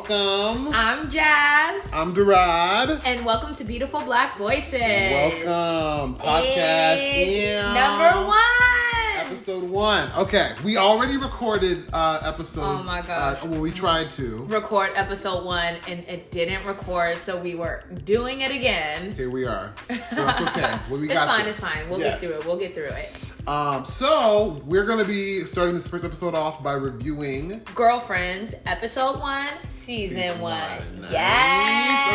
Welcome. I'm Jazz. I'm Durad. And welcome to Beautiful Black Voices. Welcome. Podcast Hey. Number one. Episode one. Okay, we already recorded uh, episode. Oh my gosh. Uh, well, we tried to. Record episode one and it didn't record, so we were doing it again. Here we are. That's okay. Well, we it's got fine, this. it's fine. We'll Yes. get through it. We'll get through it. Um, so we're gonna be starting this first episode off by reviewing. Girlfriends, episode one, season, Season one. one. Yes.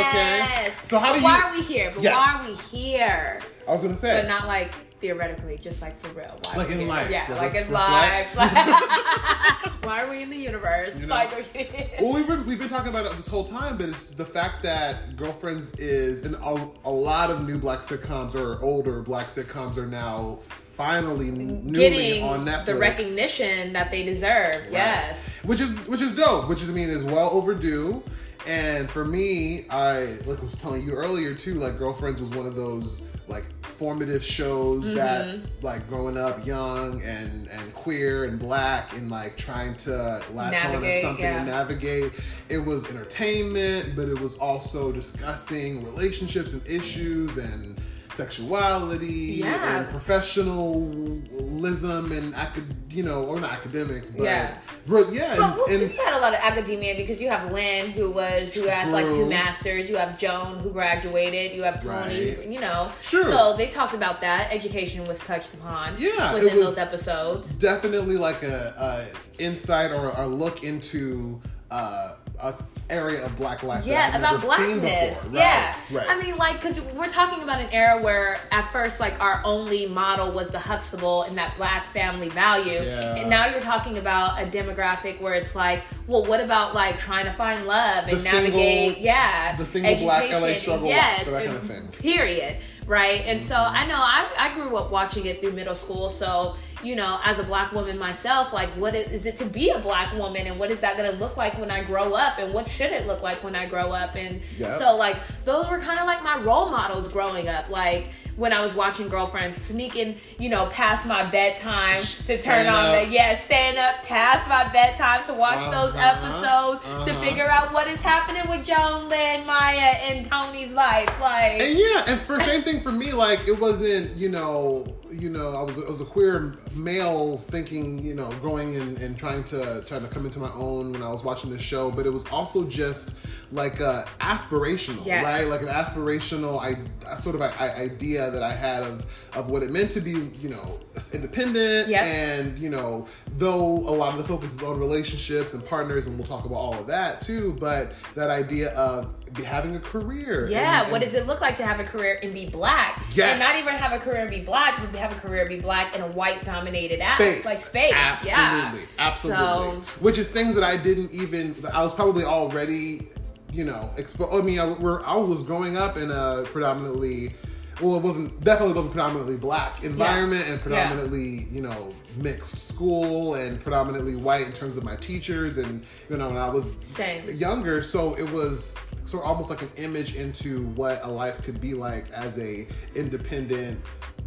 Okay. So how do But Why you- are we here? But Yes. why are we here? I was gonna say. But not like theoretically, just like for real. Why Like in life. Yeah, like in life. reflect. why are we in the universe? You know. Like, okay. Well, we've been, we've been talking about it this whole time, but it's the fact that Girlfriends is, and a, a lot of new black sitcoms or older black sitcoms are now finally newly getting on Netflix. the recognition that they deserve. Yes. which is which is dope. Which is, I mean, is well overdue. And for me, I like I was telling you earlier too. Like Girlfriends was one of those like formative shows Mm-hmm. that like growing up young and and queer and black and like trying to latch on to Navigate, something and navigate. It was entertainment, but it was also discussing relationships and issues and sexuality Yeah. and professionalism and acad- you know, or not academics, but Yeah. but yeah, But and, well, and you had a lot of academia because you have Lynn, who was who had like two masters. You have Joan, who graduated. You have Tony. Right. You know. Sure. So they talked about that. Education was touched upon. Yeah, it Within those episodes. definitely like a, a insight or a look into uh, a area of black life. Yeah, about blackness. before. Yeah. right. I mean, like, because we're talking about an era where at first, like, our only model was the Huxtable and that black family value. Yeah. And now you're talking about a demographic where it's like, well, what about, like, trying to find love and The navigate, single- yeah. the single black LA struggle, Yes. that kind of thing. Period. Right. And so I know I, I grew up watching it through middle school. So, you know, as a black woman myself, like, what is, it to be a black woman? And what is that going to look like when I grow up? And what should it look like when I grow up? And Yep. so, like, those were kind of like my role models growing up. Like, when I was watching Girlfriends, sneaking, you know, past my bedtime to turn on the, yeah, staying up past my bedtime to watch those Uh-huh, episodes to uh-huh. figure out what is happening with Joan, Lynn, Maya, and Tony's life. Like, And yeah, and for same thing for me, like it wasn't, you know, you know, I was I was a queer male thinking, you know, going and, and trying to trying to come into my own when I was watching this show, but it was also just like uh aspirational, Yes. right? Like an aspirational I, sort of I, idea that I had of of what it meant to be, you know, independent Yep. and you know, though a lot of the focus is on relationships and partners, and we'll talk about all of that too, but that idea of having a career, Yeah, and- what and- does it look like to have a career and be black? Yes. And not even have a career and be black, but have a career and be black in a white dominated space, Like space. absolutely, Yeah. absolutely. So, Which is things that I didn't even. I was probably already, you know, expo- I mean, I, we're, I was growing up in a predominantly. Well, it wasn't definitely wasn't predominantly black environment and predominantly you know mixed school and predominantly white in terms of my teachers and you know when I was Same. younger so it was sort of almost like an image into what a life could be like as a independent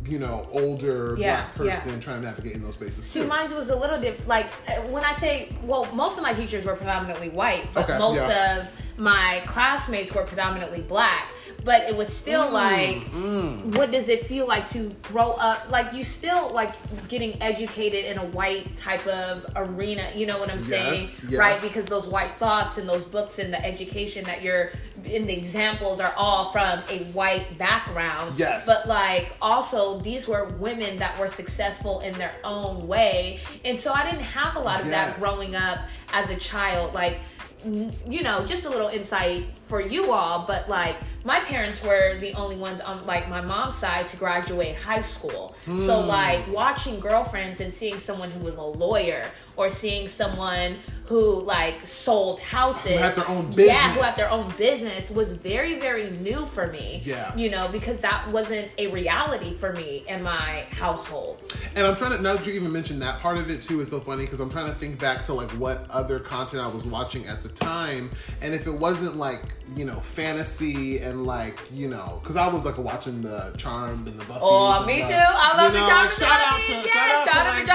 you know older Yeah, black yeah. person trying to navigate in those spaces See, too. mine was a little different. Like uh, when I say, well, most of my teachers were predominantly white, but Okay, most yeah. of my classmates were predominantly black. But it was still like, mm. what does it feel like to grow up? Like you still like getting educated in a white type of arena. You know what I'm saying, Yes, yes. right? Because those white thoughts and those books and the education that you're in the examples are all from a white background. Yes. But like also these were women that were successful in their own way and so i didn't have a lot of Yes. that growing up as a child like you know just a little insight for you all but like my parents were the only ones on like my mom's side to graduate high school so Hmm. like watching girlfriends and seeing someone who was a lawyer or seeing someone who like sold houses Who had their own yeah who business. had their own business was very very new for me Yeah. you know because that wasn't a reality for me in my household And I'm trying to now that you even mentioned that part of it too is so funny because I'm trying to think back to like what other content I was watching at the time, and if it wasn't like you know fantasy and like you know because I was like watching the Charmed and the Buffy. Oh, me too. I love the Charmed and shout out to Yes, shout out shout to out to like the-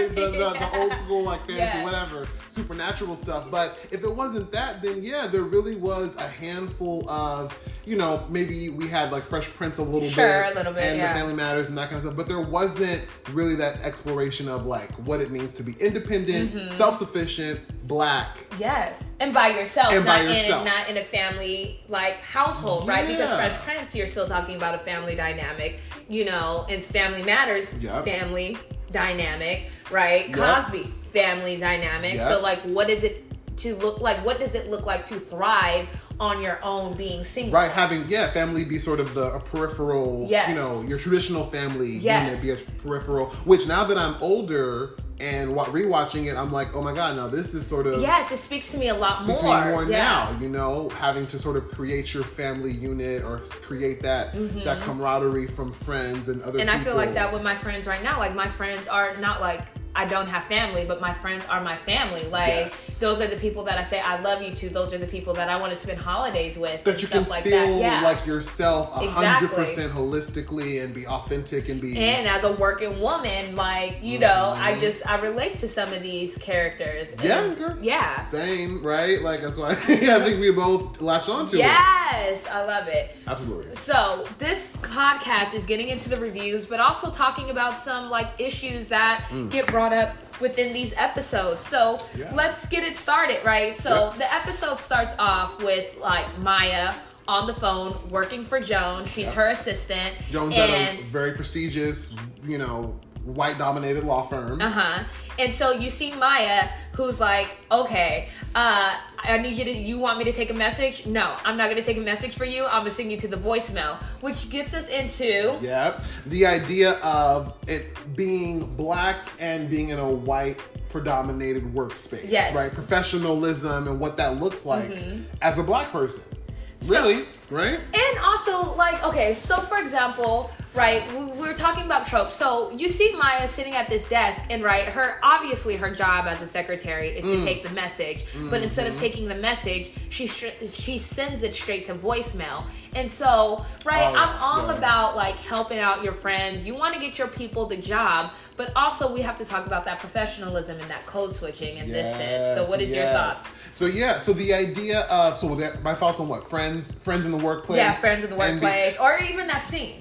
and the, the, the old school like fantasy, Yeah. whatever, supernatural stuff. But if it wasn't that, then yeah, there really was a handful of, you know, maybe we had like Fresh Prince a little Sure, bit, a little bit, and yeah. the Family Matters and that kind of stuff. But there wasn't really that exploration of like what it means to be independent, Mm-hmm. self-sufficient, black. Yes, and by yourself, And not by yourself. in not in a family like household, right? Because Fresh Prince, you're still talking about a family dynamic, you know, and Family Matters, Yep. family dynamic, right? Yep. Cosby, family dynamic. Yep. So, like, what is it to look like? What does it look like to thrive on your own, being single? Right, having yeah, family be sort of the a peripheral, Yes. you know, your traditional family Yes. unit be a peripheral. Which now that I'm older and wa- rewatching it, I'm like, oh my god, now this is sort of Yes, it speaks to me a lot more. more yeah. now. You know, having to sort of create your family unit or create that that camaraderie from friends and other. Mm-hmm. And I feel like that with my friends right now. Like my friends are not like I don't have family, but my friends are my family. Like Yes. those are the people that I say I love you to. Those are the people that I want to spend holidays with. That and you stuff can like feel that. Yeah. like yourself hundred percent holistically and be authentic and be and as a working woman, like you know, I just I relate to some of these characters. Mm-hmm. Yeah, girl. yeah. same, right? Like that's why I think we both latched onto it. Yes, I love it. Absolutely. So this podcast is getting into the reviews, but also talking about some like issues that get brought up within these episodes. So. Yeah. let's get it started, right? So Yep. the episode starts off with like Maya on the phone working for Joan. She's Yep. her assistant. Joan's at a very prestigious, you know, white dominated law firm. uh huh. And so you see Maya, who's like, okay, uh, I need you to. You want me to take a message? No, I'm not gonna take a message for you. I'm gonna send you to the voicemail, which gets us into Yep. The idea of it being black and being in a white predominated workspace. Yes. Mm-hmm. Right? Professionalism and what that looks like as a black person. Really? right? And also, like, okay, so for example, right, we, we're talking about tropes. So you see Maya sitting at this desk, and right, her obviously her job as a secretary is Mm. to take the message, but instead Mm-hmm. of taking the message, she she sends it straight to voicemail. And so, right, Oh, I'm all yeah. about like helping out your friends. You want to get your people the job, but also we have to talk about that professionalism and that code switching in this sense. So, what is your thoughts? So yeah, so the idea of so that, my thoughts on what friends, friends in the workplace, Yeah, friends in the and the- workplace, or even that scene.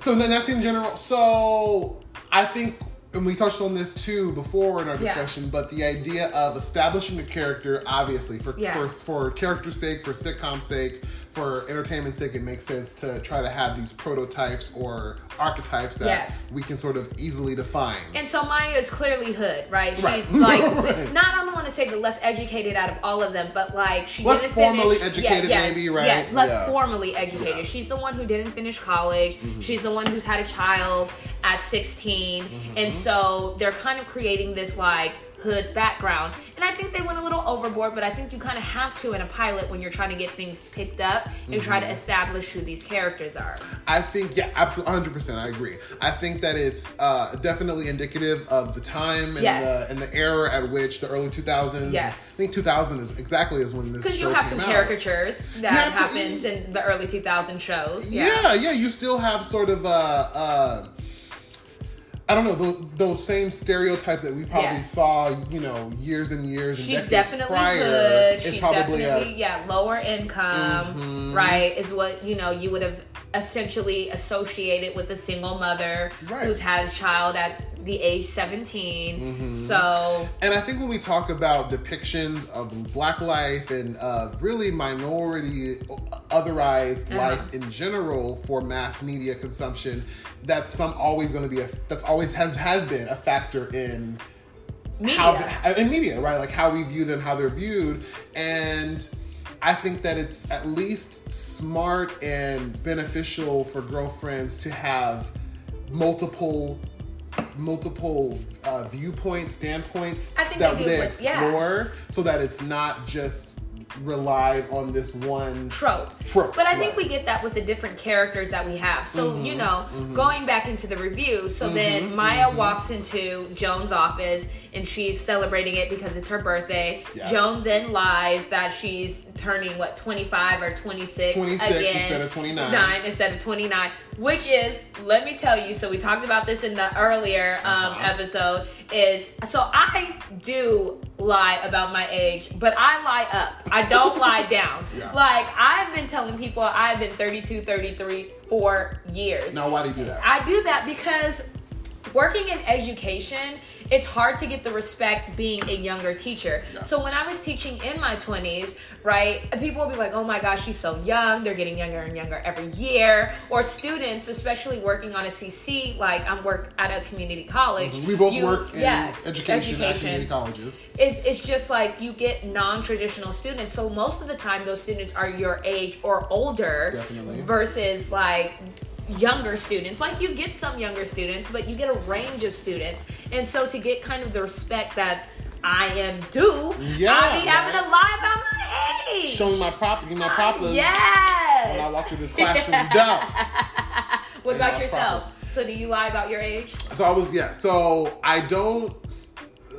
So then that's in general. So I think, and we touched on this too before in our Yeah. discussion, but the idea of establishing a character, obviously, for Yeah. for for character's sake, for sitcom's sake, for entertainment sake, it makes sense to try to have these prototypes or archetypes that Yes. we can sort of easily define. And so Maya is clearly hood, right? Right. She's like Right. not I don't want to say the less educated out of all of them, but like she Less didn't formally finish, educated, yeah, yeah, maybe, right? Yeah, less Yeah. formally educated. She's the one who didn't finish college. Mm-hmm. She's the one who's had a child at 16, Mm-hmm. and so they're kind of creating this like hood background. And I think they went a little overboard, but I think you kind of have to in a pilot when you're trying to get things picked up and try to Mm-hmm. establish who these characters are. I think, yeah, absolutely, hundred percent. I agree. I think that it's uh, definitely indicative of the time and, Yes. the, and the era at which the early two thousands. Yes. I think two thousand is exactly is when this. Because you have came some out. caricatures that Yeah, happens in the early 2000 shows. Yeah. yeah, You still have sort of uh, uh, I don't know those, those same stereotypes that we probably Yeah. saw, you know, years and years. And She's definitely prior. hood. She's probably definitely a yeah lower income, Mhm. right? Is what you know you would have essentially associated with a single mother Right. who's had a child at the age 17. Mm-hmm. So And I think when we talk about depictions of black life and of really minority, otherized Uh-huh. life in general for mass media consumption, that's some always going to be a that's always has has been a factor in media. how in media, right? Like how we view them, how they're viewed, and I think that it's at least smart and beneficial for girlfriends to have multiple multiple uh, viewpoints, standpoints I think that they they but- yeah. explore, so that it's not just relied on this one trope. Trope, But I think right. we get that with the different characters that we have. So, Mm-hmm, you know, mm-hmm. going back into the review, so then mm-hmm, Maya mm-hmm, walks into Joan's office and she's celebrating it because it's her birthday. Yeah. Joan then lies that she's turning what 25 or 26, 26 again instead of 29. Nine instead of 29 which is let me tell you so we talked about this in the earlier um, Uh-huh. episode is so i do lie about my age but i lie up i don't lie down Yeah. like i've been telling people i've been 32 33 for years now why do you do that I do that because working in education, it's hard to get the respect being a younger teacher. Yeah. So when I was teaching in my 20s, right, people would be like, oh my gosh, she's so young. They're getting younger and younger every year. Or students, especially working on a CC, like I'm work at a community college. Mm-hmm. we both you- work in yes, education, at community colleges it's, it's just like you get non-traditional students so most of the time those students are your age or older Definitely. versus like younger students like you get some younger students but you get a range of students and so to get kind of the respect that i am due Yeah, I'll be having a lie about my age showing my prop my props yes when I walk through this classroom duh. what And about yourself props. so do you lie about your age So I was yeah. So I don't.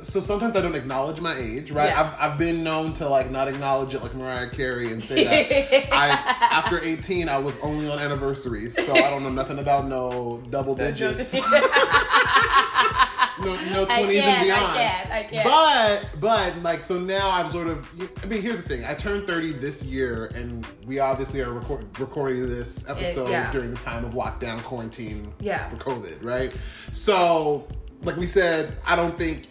So sometimes I don't acknowledge my age, right? Yeah. I've, I've been known to like not acknowledge it, like Mariah Carey, and say that I after 18 I was only on anniversaries, so I don't know nothing about no double digits, no, no 20s and beyond. I can't, I can't. But but like so now I've sort of. I mean, here's the thing. I turned 30 this year, and we obviously are record, recording this episode yeah. during the time of lockdown quarantine Yeah. for COVID, right? So, like we said, I don't think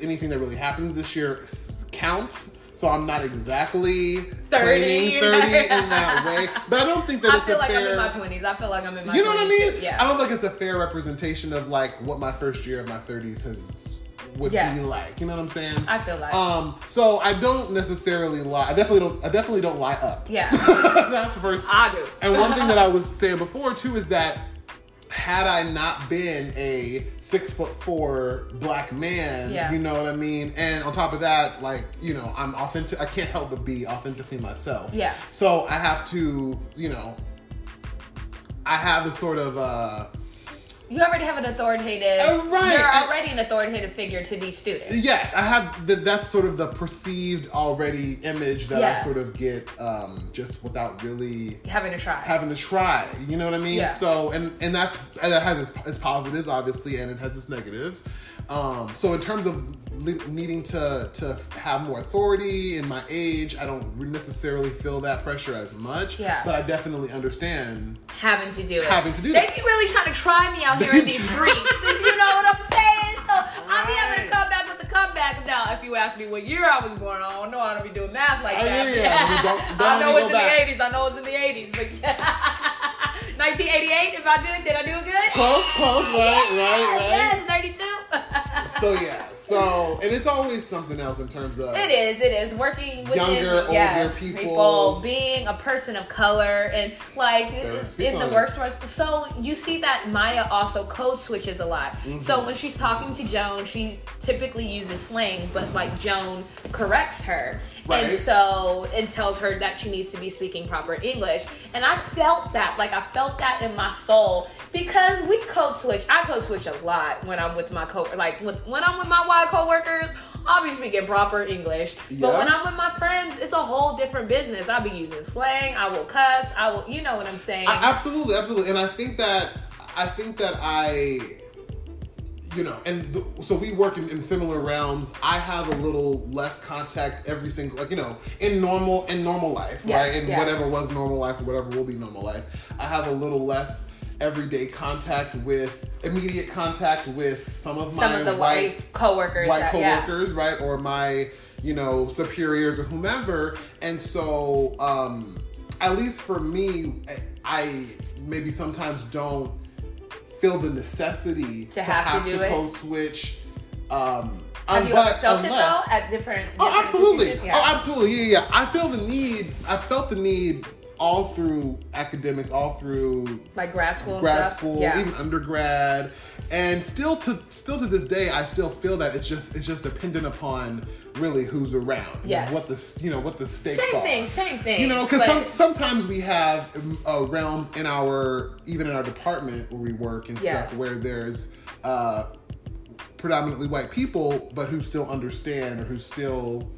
anything that really happens this year counts. So I'm not exactly 30, 30 not- in that way. But I don't think that i it's feel a like fair. i'm in my 20s i feel like i'm in my you know 20s what I mean? yeah I don't think it's a fair representation of like what my first year of my 30s has would Yes. be like. You know what I'm saying? I feel like. Um. So I don't necessarily lie. I definitely don't. I definitely don't lie up. Yeah. That's first. I do. And one thing that I was saying before too is that had I not been a six foot four black man, Yeah. you know what I mean? And on top of that, like, you know, I'm authentic I can't help but be authentically myself. Yeah. So I have to, you know, I have a sort of uh You already have an authoritative. Oh, right. You're I- already an authoritative figure to these students. Yes, I have. The, that's sort of the perceived already image that Yeah. I sort of get, um, just without really Having to try. having to try. You know what I mean? Yeah. So, and and that's and that has its, its positives, obviously, and it has its negatives. Um, so, in terms of needing to to have more authority in my age, I don't necessarily feel that pressure as much. Yeah. But I definitely understand. having to do it. Having to do they that. be really trying to try me out here in these do. streets. you know what I'm saying? So I be having to come back with the comeback. Now, if you ask me what year I was born, I don't know how to be doing math like Oh, that. yeah, yeah. I mean, don't- don't I know let it's in back. the 80s. I know it's in the 80s. But yeah. 1988. If I did, did I do it good? Close, close, right, right, right. Yes, 32. So yeah, so and it's always something else in terms of It is. It is working with Younger, older yes, people. being a person of color, and like in the workforce. So you see that Maya also code switches a lot. Mm-hmm. So when she's talking to Joan, she typically uses slang, but like Joan corrects her, and so and tells her that she needs to be speaking proper English. And I felt that, like I felt that in my soul because we code switch. I code switch a lot when I'm with my co like with when I'm with my white coworkers. I'll be speaking proper English, but when I'm with my friends, it's a whole different business. I'll be using slang. I will cuss. I will, you know what I'm saying? I, absolutely, absolutely, and I think that I think that I, you know, and th- so we work in, in similar realms. I have a little less contact every single, like you know, in normal in normal life, Yes, right? In yeah. whatever was normal life or whatever will be normal life, I have a little less everyday contact with immediate contact with some of my Some of the white white coworkers. white that- yeah. coworkers, right, or my you know superiors or whomever, and so um, at least for me, I maybe sometimes don't feel the necessity To have to do it? code switch. Um, Have um, you but felt unless- it though at different? Oh, absolutely. institutions? Oh, absolutely. Yeah, yeah. I feel the need. I felt the need all through academics, all through Like grad school. grad stuff? school, Yeah. even undergrad, and still to still to this day, I still feel that it's just it's just dependent upon really who's around. Yes. What the you know what the stakes Same are. thing, same thing. You know, because some, sometimes we have uh, realms in our even in our department where we work and Yeah. stuff where there's uh, predominantly white people, but who still understand or who still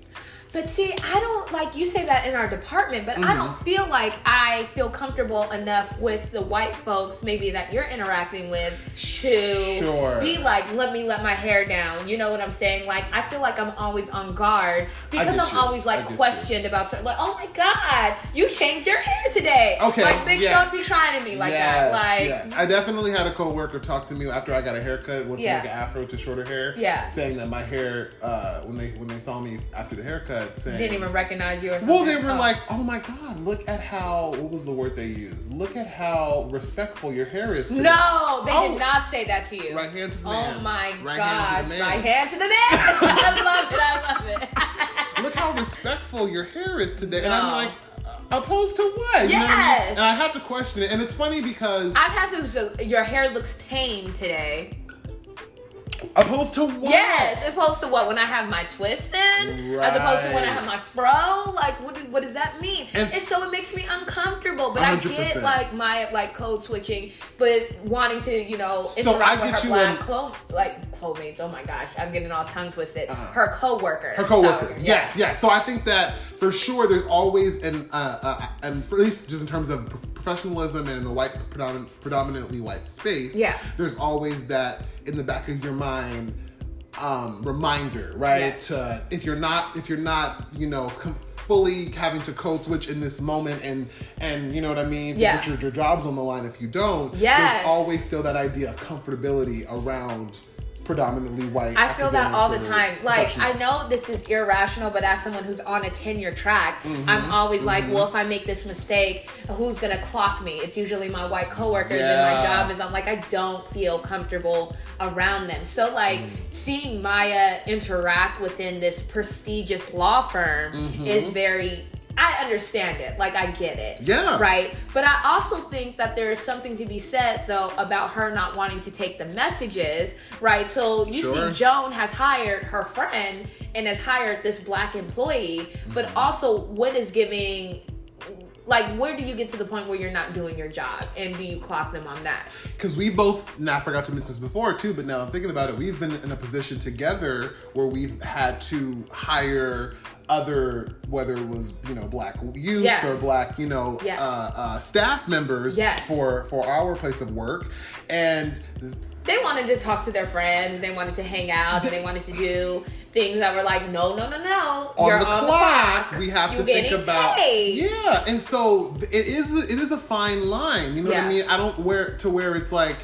But see, I don't like you say that in our department, but I Mm-hmm. don't feel like I feel comfortable enough with the white folks maybe that you're interacting with to Sure. be like, let me let my hair down. You know what I'm saying? Like I feel like I'm always on guard because I'm you. always like get you. questioned about certain like, oh my god, you changed your hair today. Okay, Like bitch, yes. don't be trying to me like yes, that. Like yes. I definitely had a coworker talk to me after I got a haircut, went Yeah. from like an afro to shorter hair. Yeah. saying that my hair uh, when they when they saw me after the haircut, saying didn't even recognize you or something. Well, they were Oh. like, "Oh my God! Look at how what was the word they used? Look at how respectful your hair is." Today. No, they Oh. did not say that to you. Right hand to the oh man. Oh my Right god! hand to the man. Right hand to the man. I love it. I love it. Look how respectful your hair is today, and I'm like, opposed to what? You know what I mean? Yes. And I have to question it, and it's funny because I've had to. So your hair looks tame today. Opposed to what? Yes, opposed to what? When I have my twist in, as opposed to when I have my fro. Like, what? do- What does that mean? And And, so it makes me uncomfortable. But I get like my like code switching, but wanting to you know So interact I with her black on- clo- like clothes. Oh my gosh, I'm getting all tongue twisted. Uh-huh. Her coworker. her coworkers. So, yes, yes. So I think that for sure, there's always an uh, uh, and for at least just in terms of professionalism and in a white predomin- predominantly white space. Yeah. there's always that in the back of your mind um, reminder, right? Yes. To if you're not if you're not you know. Com- fully having to code switch in this moment and and you know what i mean Yeah. put your, your job's on the line if you don't Yes. there's always still that idea of comfortability around predominantly white I feel that all the time. Like. I know this is irrational, but as someone who's on a tenure track, Mm-hmm. I'm always like, well, if I make this mistake, who's gonna clock me? It's usually my white coworkers, and my job is I'm like, I don't feel comfortable around them. So, like, Mm. seeing Maya interact within this prestigious law firm Mm-hmm. is very. I understand it. Like, I get it. Yeah. Right. But I also think that there is something to be said, though, about her not wanting to take the messages. Right. So you Sure. see, Joan has hired her friend and has hired this black employee, but also what is giving. Like, where do you get to the point where you're not doing your job, and do you clock them on that? because we both now I forgot to mention this before too, but now I'm thinking about it, we've been in a position together where we've had to hire other whether it was you know black youth Yeah. or black you know Yes. uh, uh, staff members Yes. for for our place of work and They wanted to talk to their friends, they wanted to hang out, and they wanted to do things that were like, no, no, no, no, on you're the on clock, the clock. we have to think about paid. yeah and so it is it is a fine line you know what i mean i don't where to where it's like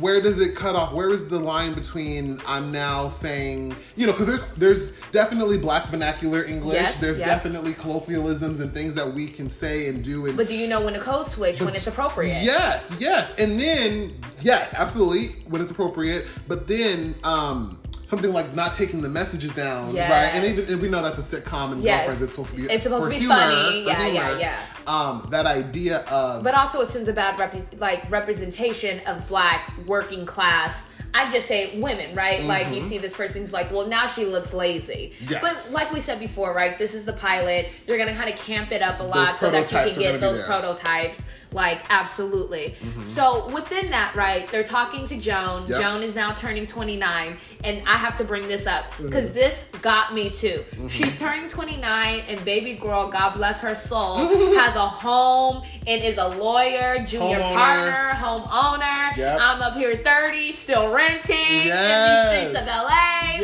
where does it cut off where is the line between i'm now saying you know because there's there's definitely black vernacular english Yes, there's yeah. definitely colloquialisms and things that we can say and do and But do you know when to code switch when it's appropriate? Yes, yes. And then, yes, absolutely, when it's appropriate. But then, um, something like not taking the messages down, Yes. right? And even and we know that's a sitcom and Yes. girlfriends. It's supposed to be It's supposed to be humor, funny. Yeah, yeah, humor. yeah. Um, that idea of But also, it sends a bad rep- like representation of black working class. I just say women, right? Like you see this person's like, well, now she looks lazy. Mm-hmm. Yes. But like we said before, right? This is the pilot. You're gonna kind of camp it up a lot so that you can get those there. prototypes. Like absolutely. So within that, right? They're talking to Joan. Mm-hmm. Yep. Joan is now turning 29, and I have to bring this up because Mm-hmm. this got me too. She's turning 29, and baby girl, God bless her soul, has a home and is a lawyer, junior Homeowner. partner, homeowner. Yep. I'm up here 30, still renting Yes. in these streets of LA. Yes.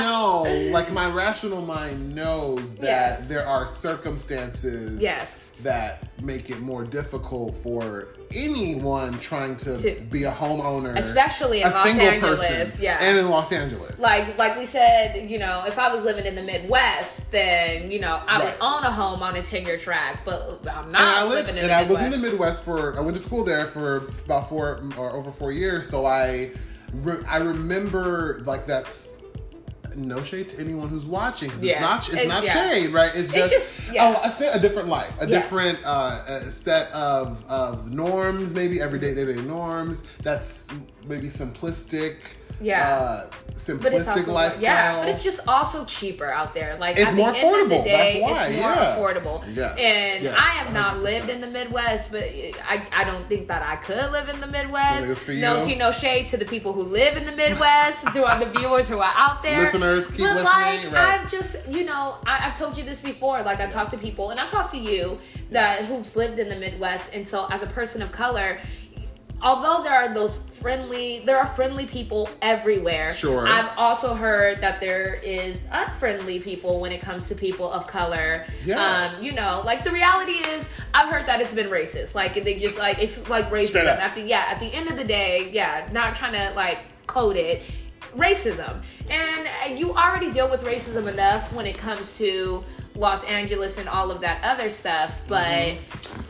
Know, like my rational mind knows that Yes. there are circumstances Yes. that make it more difficult for anyone trying to, To- be a homeowner, Especially in a Los single Angeles, person, yeah. and in Los Angeles. like like we said, you know, if I was living in the Midwest, then you know I would own a home on a tenure track. But I'm and not I lived, living in and I was in the Midwest for. I went to school there for about four or over four years. So I, I remember like that's no shade to anyone who's watching. Yes. It's not. It's, It's- not yeah. shade, right? It's just, just- yeah. a, a, different life, a Yes. different uh, a set of of norms, maybe everyday day day norms. That's maybe simplistic. Yeah. Uh, But simplistic it's also lifestyle. yeah, but it's just also cheaper out there. Like It's at more the end of the affordable. day, That's why, it's more yeah. affordable. Yes, And yes, I have not 100%. lived in the Midwest, but I, I don't think that I could live in the Midwest. So no tea, no shade to the people who live in the Midwest, to all the viewers who are out there. Listeners, keep but listening, like right. I've just you know I, I've told you this before. Like I talked to people, and I've talked to you that who's lived in the Midwest, and so as a person of color. Although there are those friendly, there are friendly people everywhere. Sure. I've also heard that there is unfriendly people when it comes to people of color. Yeah. Um, you know, like the reality is, I've heard that it's been racist. Like they just like it's like racism. At the yeah, at the end of the day, yeah, not trying to like code it. Racism, and uh, you already deal with racism enough when it comes to Los Angeles and all of that other stuff. But Mm-hmm.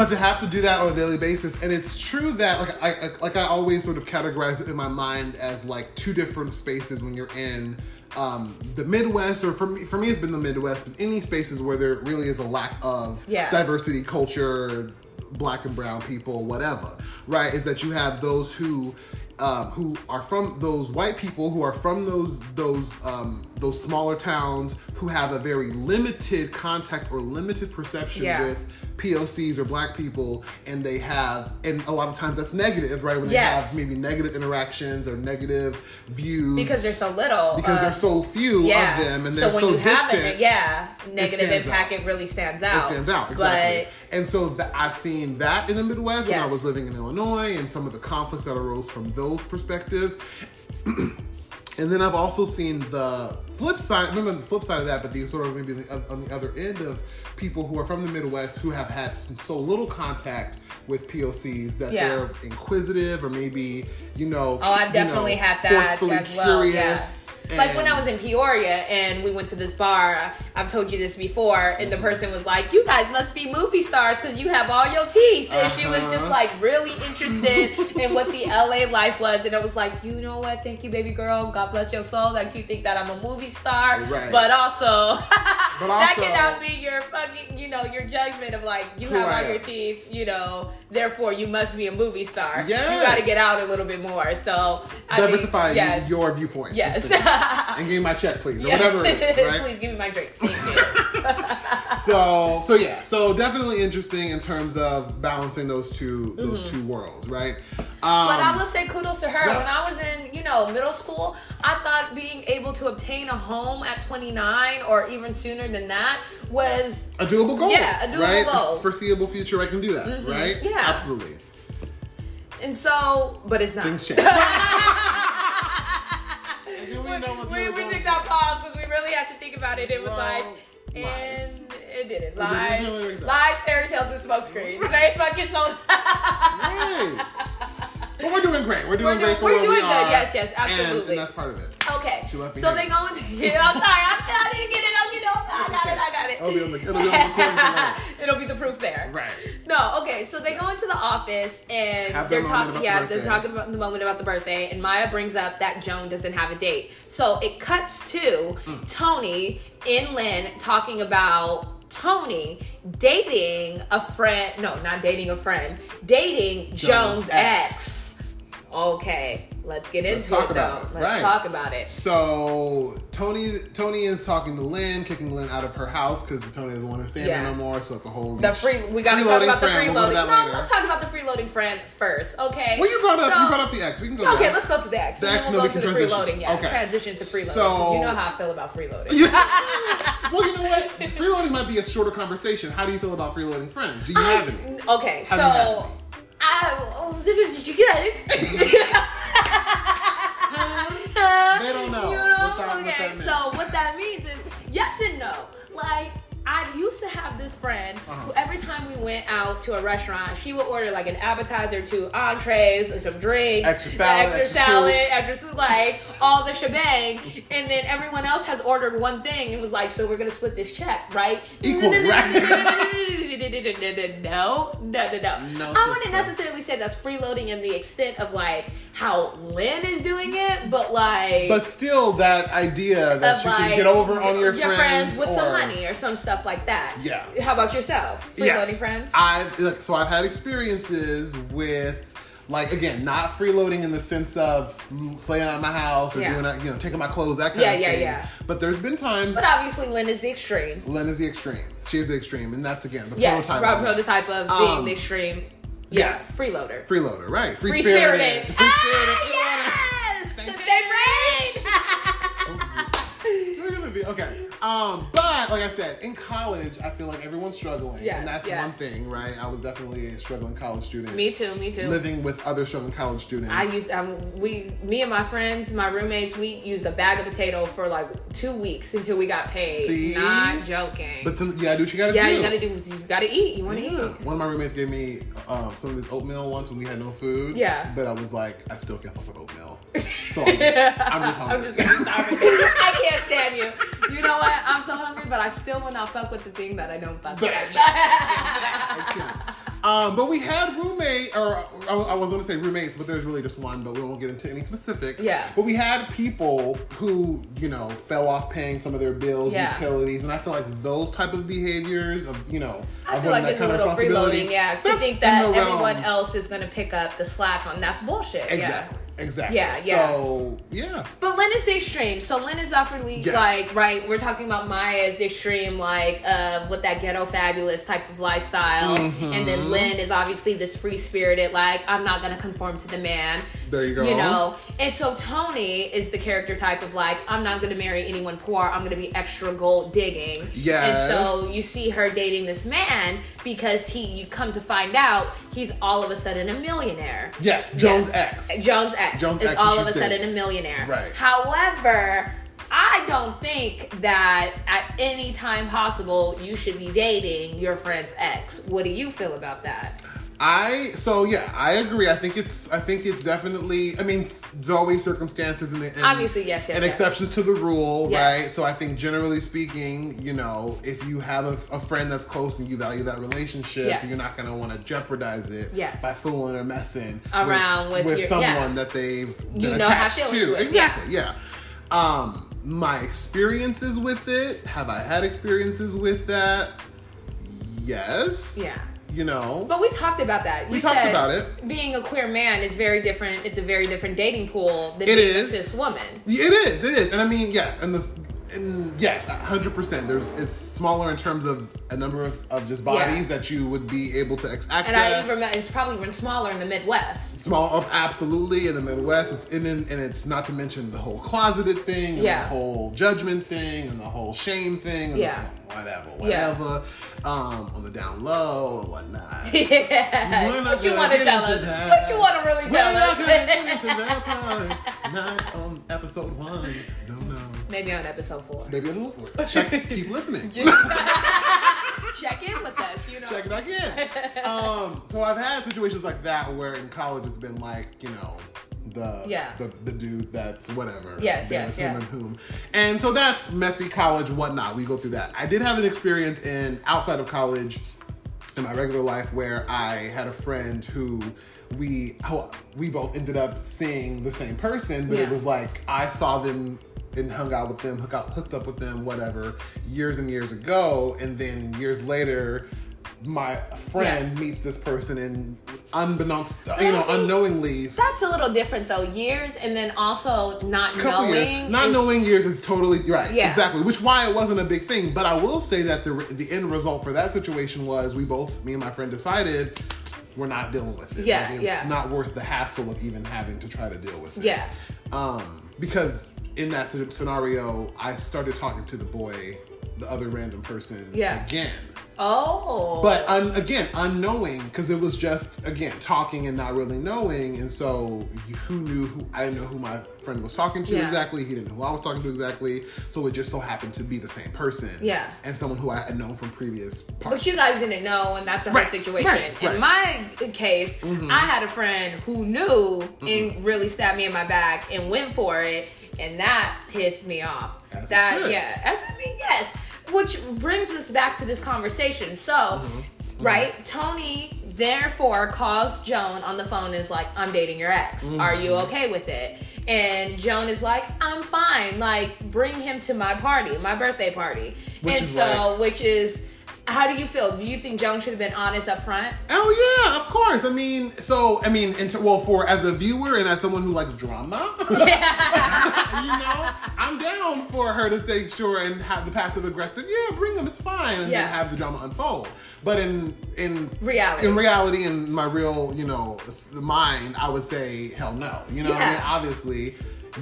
But to have to do that on a daily basis and it's true that like I, I like i always sort of categorize it in my mind as like two different spaces when you're in um, the midwest or for me for me it's been the midwest but any spaces where there really is a lack of Yeah. diversity culture black and brown people whatever right is that you have those who um, who are from those white people who are from those those um, those smaller towns who have a very limited contact or limited perception Yeah. with POCs or black people, and they have, and a lot of times that's negative, right? When they Yes. have maybe negative interactions or negative views because there's so little, because uh, there's so few yeah. of them, and they're so when so you have distant. it, yeah, negative stands impact, out. it really stands out. It stands out exactly, But and so th- I've seen that in the Midwest when I was living in Illinois, and some of the conflicts that arose from those perspectives. And then I've also seen the flip side. Remember the flip side of that, but the sort of maybe the, on the other end of people who are from the Midwest who have had so little contact with POCs that Yeah. they're inquisitive or maybe you know. Oh, I've you definitely know, had that forcefully as well. Yeah. Like when I was in Peoria and we went to this bar, I've told you this before, and the person was like, "You guys must be movie stars because you have all your teeth." And she was just Uh-huh. like really interested in what the LA life was, and I was like, "You know what? Thank you, baby girl. God bless your soul. Like you think that I'm a movie star, Right. but also, that also- cannot be your fucking, you know, your judgment of like you have I all your teeth, you know, therefore you must be a movie star. Yes. You got to get out a little bit more. So I diversify yes. your viewpoint. Yes. and give me my check, please, or Yeah. whatever it is, right? Please give me my drink. Thank you. so so yeah so definitely interesting in terms of balancing those 2 those two worlds right um Mm-hmm. But I will say kudos to her. When I was in, you know, middle school, I thought being able to obtain a home at 29 or even sooner than that was a doable goal Yeah, a doable right goal. Mm-hmm. Foreseeable future i can do that right Yeah. Absolutely and so but it's not. things change we, do we know what we, we took that pause because we really had to think about it. It was Well, like, lies. and it didn't. Was it Lies, literally like lies, fairy tales, and smoke screens. They fucking sold. Right. but we're doing great we're doing We're great doing- for we're where we doing good. are, Yes, yes, absolutely. and, that's part of it Okay. She left me So they hanging. go into. Yeah, I'm sorry. I, I didn't get it. I'll get it. I got it. I got it. it'll be on the, it'll be on the. It'll be the proof there. right No, okay. So they go into the office and Have they're talking. about Yeah, the they're talking about the moment about the birthday, and Maya brings up that Joan doesn't have a date. So it cuts to Mm. Tony and Lynn talking about Tony dating a friend. No, not dating a friend. Dating Joan's Joan's, ex. ex. Okay, let's get into Let's talk it about though. it. Let's Right. talk about it. So Tony Tony is talking to Lynn, kicking Lynn out of her house because Tony doesn't want her staying there no more. So it's a whole The free. We gotta talk about the friend. freeloading. We'll to no, later. let's talk about the freeloading friend first. Okay. Well, you brought up So- you brought up the X. We can go. Okay, let's go to the X. The and X, we'll we go to the transition. freeloading. Yeah, Okay. transition to freeloading. So- you know how I feel about freeloading. Yes. well, you know what? Freeloading might be a shorter conversation. How do you feel about freeloading friends? Do you have any? Okay, so Have any? Ah, I oh, did you- get it? They don't know You what know? that- what okay, that meant. so what that means is yes and no. Like I used to have this friend Uh-huh. who every time we went out to a restaurant, she would order like an appetizer, two entrees, and some drinks, Extra salad, extra, extra salad, soup. extra soup, like all the shebang. And then everyone else has ordered one thing and was like, "So we're gonna split this check, right?" Equal, right? no, no, no, no. No, I wouldn't necessarily say that's freeloading in the extent of like how Lynn is doing it, but like. But still, that idea that of, you can like, get over on your, friends, with or, some money or some stuff like that. Yeah. How about yourself? Freeloading Yes. friends? I've look, so I've had experiences with like again, not freeloading in the sense of sl- slaying out my house or Yeah. doing you know, taking my clothes, that kind Yeah, of yeah, thing. yeah. But there's been times but obviously, Lynn is the extreme. Lynn is the extreme. She is the extreme, and that's again the Yes, prototype. that. prototype of being Um, the extreme. Yes. Yes, freeloader. Freeloader, right? Free, Free spirited. spirited. Free Ah, spirited. yes! Be okay. Um, but like I said, in college, I feel like everyone's struggling, Yes, and that's yes. one thing, right? I was definitely a struggling college student. me too, me too. Living with other struggling college students. I used um we me and my friends, my roommates, we used a bag of potato for like two weeks until we got paid. See? Not joking. But then, yeah, do what you gotta yeah, do. Yeah, you gotta do you gotta eat. You wanna Yeah. eat. One of my roommates gave me um, some of his oatmeal once when we had no food. Yeah. But I was like, I still can't fuck with oatmeal. So I'm just, I'm just hungry. I'm just gonna stop it. I can't stand you. You know what? I'm so hungry, but I still will not fuck with the thing that I don't fuck with. I can't. Um, but we had roommate, or I I was going to say roommates, but there's really just one, but we won't get into any specifics. Yeah. But we had people who, you know, fell off paying some of their bills, Yeah. utilities, and I feel like those type of behaviors of, you know, I feel like that it's a kind of little freeloading, yeah. To think that realm- everyone else is gonna pick up the slack on that's bullshit. Yeah. Exactly. Exactly. Yeah, yeah. So yeah. But Lynn is the extreme. So Lynn is awfully Yes. like right. We're talking about Maya as the extreme, like uh, with that ghetto fabulous type of lifestyle, Mm-hmm. and then Lynn is obviously this free spirited, like I'm not gonna conform to the man. There you go. You know, and so Tony is the character type of like I'm not gonna marry anyone poor. I'm gonna be extra gold digging. Yes. And so you see her dating this man because he. You come to find out he's all of a sudden a millionaire. Yes. Joan's Yes. X. Joan's X Joan's is X all of a sudden a millionaire. Right. However, don't think that at any time possible you should be dating your friend's ex. What do you feel about that? I so yeah, I agree. I think it's I think it's definitely. I mean, there's always circumstances and, and Obviously, yes, yes, and yes. exceptions to the rule, Yes. right? So I think generally speaking, you know, if you have a, a friend that's close and you value that relationship, Yes. you're not going to want to jeopardize it by fooling or messing Around with your- someone yeah. that they've been You know how attached to. with, Exactly, yeah. Um, my experiences with it. Have I had experiences with that? Yes. Yeah. You know. But we talked about that. You We talked said about it. Being a queer man is very different. It's a very different dating pool than It being is. a cis woman. It is. It is. And I mean, yes. And the and yes, hundred percent. There's it's smaller in terms of a number of, of just bodies Yeah. that you would be able to access. And I even remember it's probably even smaller in the Midwest. Small up, absolutely in the Midwest. It's in, and it's not to mention the whole closeted thing, and Yeah. the whole judgment thing, and the whole shame thing, and Yeah. The, whatever, Yeah. whatever. Um, on the down low and whatnot. Yeah. We're not What you want to tell us? that. What you want to really We're tell not gonna get into that part. Not on episode one. No, no. Maybe on episode four. Maybe a little more. Check, keep listening. Check in with us, you know. Check back in. Um, so I've had situations like that where in college it's been like, you know, the Yeah. the, the dude that's whatever. Yes, yes, with yeah. whom and whom. And so that's messy college, whatnot. We go through that. I did have an experience in outside of college in my regular life where I had a friend who we how we both ended up seeing the same person, but it was like I saw them and hung out with them, hook out, hooked up with them, whatever, years and years ago, and then years later, my friend Yeah. meets this person and unbeknownst, you know, unknowingly. That's a little different though. Years and then also not knowing. years. Not is- knowing years is totally right. Yeah. Exactly. Which why it wasn't a big thing. But I will say that the the end result for that situation was we both, me and my friend, decided we're not dealing with it. Yeah, Like, it's yeah. not worth the hassle of even having to try to deal with it. Yeah. Um, because in that scenario, I started talking to the boy, the other random person, Yeah. again. Oh. But un- again, unknowing because it was just again talking and not really knowing, and so who knew who? I didn't know who my friend was talking to Yeah. exactly. He didn't know who I was talking to exactly. So it just so happened to be the same person. Yeah. and someone who I had known from previous parts. But you guys didn't know, and that's a Right, whole situation. right, right. In my case, I mm-hmm. had a friend who knew and really stabbed me in my back and went for it, and that pissed me off. As that yeah, as I mean, yes. Which brings us back to this conversation. So. Mm-hmm. right? Tony therefore calls Joan on the phone and is like, I'm dating your ex. Are you Mm-hmm. okay with it? And Joan is like, I'm fine. Like, bring him to my party, my birthday party. Which and so, like- which is, how do you feel? Do you think Joan should have been honest up front? Oh yeah, of course. I mean, so I mean, ter- well, for as a viewer and as someone who likes drama, you know, I'm down for her to say sure and have the passive aggressive. Yeah, bring them. It's fine, and Yeah. then have the drama unfold. But in in Reality. in reality, in my real you know mind, I would say hell no. You know, what I mean, obviously.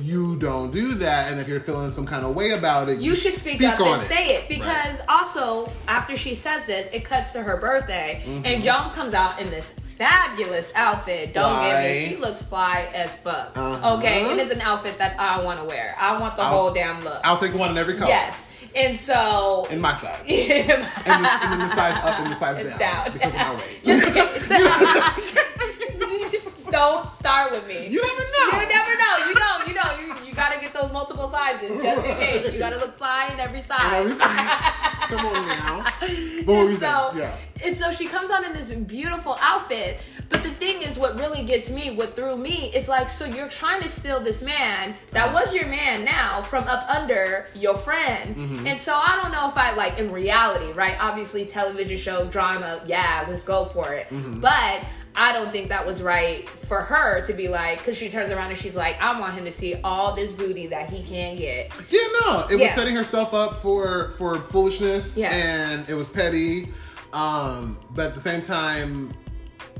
You don't do that, and if you're feeling some kind of way about it, You should speak, up on and say it because also after she says this, it cuts to her birthday, Mm-hmm. and Jones comes out in this fabulous outfit. Don't get me, she looks fly as fuck. Uh-huh. Okay, it is an outfit that I want to wear. I want the I'll- whole damn look. I'll take one in every color. yes, and so. in my size. and, the, and the size up and the size down, down. because of my weight. Just. Don't start with me. You never know. You never know. You know. You know. You, you gotta get those multiple sizes just in case. You gotta look fly in every size. Every size. Come on now. But what were and so. Yeah. and so she comes out in this beautiful outfit. But the thing is, what really gets me, what threw me, is like, so you're trying to steal this man that was your man now from up under your friend. Mm-hmm. And so I don't know if I like in reality, right? Obviously, television show drama, yeah, let's go for it. Mm-hmm. But I don't think that was right for her to be like, because she turns around and she's like, I want him to see all this booty that he can get. Yeah, no, it was setting herself up for for foolishness, Yes. and it was petty. Um, but at the same time,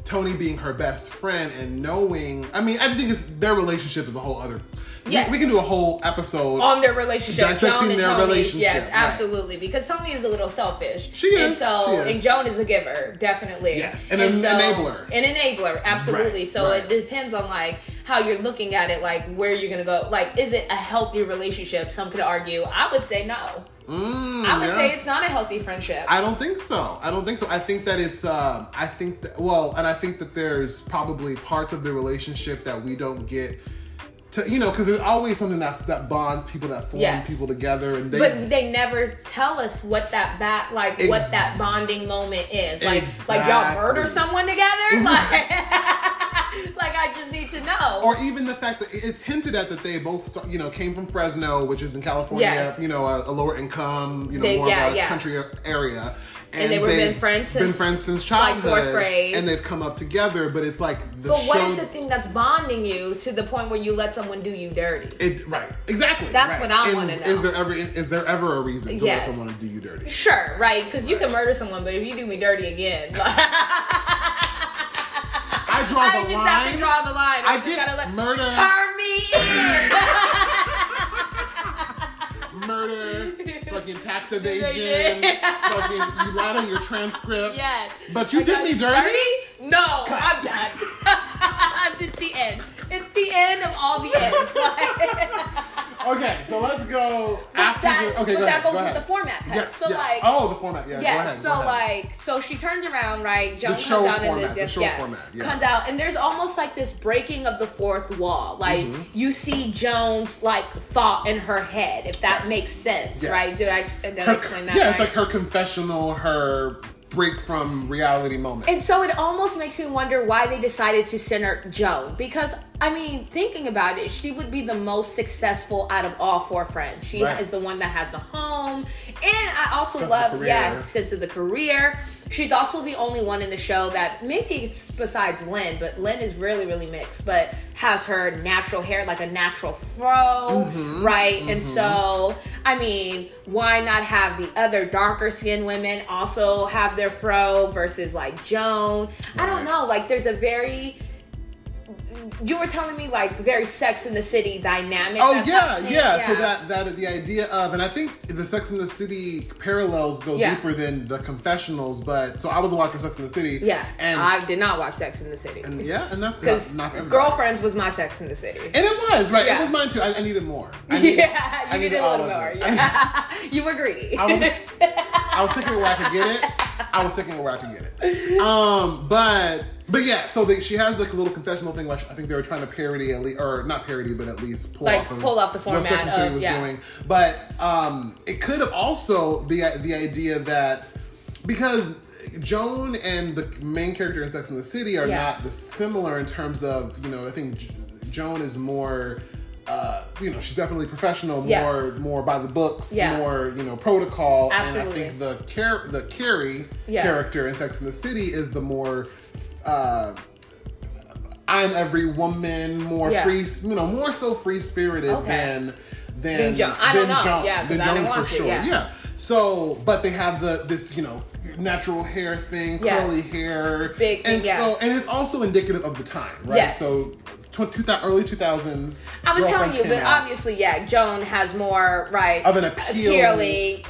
Toni being her best friend and knowing, I mean, I think it's their relationship is a whole other. We- Yes. we, can do a whole episode. on their relationship. Dissecting Joan and their Toni, relationship, yes, right. absolutely. Because Toni is a little selfish. She and is, so she is. and Joan is a giver, definitely. Yes, and an enabler. An enabler, absolutely. Right, so right. it depends on like how you're looking at it, like where you're gonna go. Like, is it a healthy relationship? Some could argue. I would say no. Mm, I would yeah. say it's not a healthy friendship. I don't think so. I don't think so. I think that it's. Um, I think that well, and I think that there's probably parts of the relationship that we don't get. To, you know, because there's always something that that bonds people, that form Yes. people together, and they. but they never tell us what that bat like what that bonding moment is. Like like y'all murder someone together? Like like I just need to know. or even the fact that it's hinted at that they both, start, you know, came from Fresno, which is in California, Yes. you know, a, a lower income, you know, They- more yeah, of a yeah. country area. And they were they've been friends been since, friends since like, childhood, fourth grade. and they've come up together. But it's like the But what is the thing that's bonding you to the point where you let someone do you dirty? It right, exactly. That's right. what I And wanna know. Is there ever is there ever a reason to Yes. let someone do you dirty? Sure, right? Because you can murder someone, but if you do me dirty again, I draw I the line. draw the line. I just get gotta let, murder. Turn me Murder, fucking tax evasion, fucking you lied on your transcripts. Yes. But you I did me dirty. No, I'm done. it's the end. It's the end of all the ends. Okay, so let's go after that, the. Okay, but go that ahead, goes go with ahead. the format cut. Yes, so yes. like, oh, the format. Yeah. ahead, so like, so she turns around, right? Joan show comes out in format, the, the show yeah, format, yeah. comes out, and there's almost like this breaking of the fourth wall. Like Mm-hmm. you see Joan's like thought in her head, if that makes sense, Yes. right? Did I, did I explain that? yeah, right? it's like her confessional, her break from reality moment. And so it almost makes me wonder why they decided to center Joan. Because, I mean, thinking about it, she would be the most successful out of all four friends. She Right. is the one that has the home. And I also Sense love, yeah, sense of the career. She's also the only one in the show that maybe it's besides Lynn, but Lynn is really, really mixed, but has her natural hair, like a natural fro, Mm-hmm. right? And so, I mean, why not have the other darker skinned women also have their fro versus like Joan? I don't know. Like, there's a very you were telling me like very Sex in the City dynamic. Oh that's yeah, yeah, So that that the idea of, and I think the Sex in the City parallels go Yeah. deeper than the confessionals. But so I was watching Sex in the City. yeah, and, I did not watch Sex in the City and yeah, and that's because. Girlfriends was my Sex in the City. And it was right. Yeah. It was mine too. I, I needed more. I needed, yeah, I you needed a little more. Yeah. you were greedy. I was, I was it where I could get it. I was thinking where I could get it. Um, but but yeah, so they, she has like a little confessional thing. Like I think they were trying to parody at least, or not parody, but at least pull Like, off of pull off the format what Sex and City of- was yeah. doing. But um, it could have also the the idea that because Joan and the main character in Sex and the City are Yeah. not the similar in terms of you know. I think J- Joan is more. Uh, you know, she's definitely professional, Yeah. more more by the books, Yeah. more you know protocol. Absolutely. And I think the Car- the Carrie Yeah. character in Sex and the City is the more uh, I'm every woman, more Yeah. free, you know, more so free spirited Okay. than than Than Joan. I don't know. Joan- Yeah, than I for watch it, sure. yeah. So, but they have the this you know natural hair thing, Yeah. curly hair, Big and yeah. so and it's also indicative of the time, right? Yes. So, tw- two early two thousands. I was telling you, but obviously, yeah, Joan has more right of an appeal for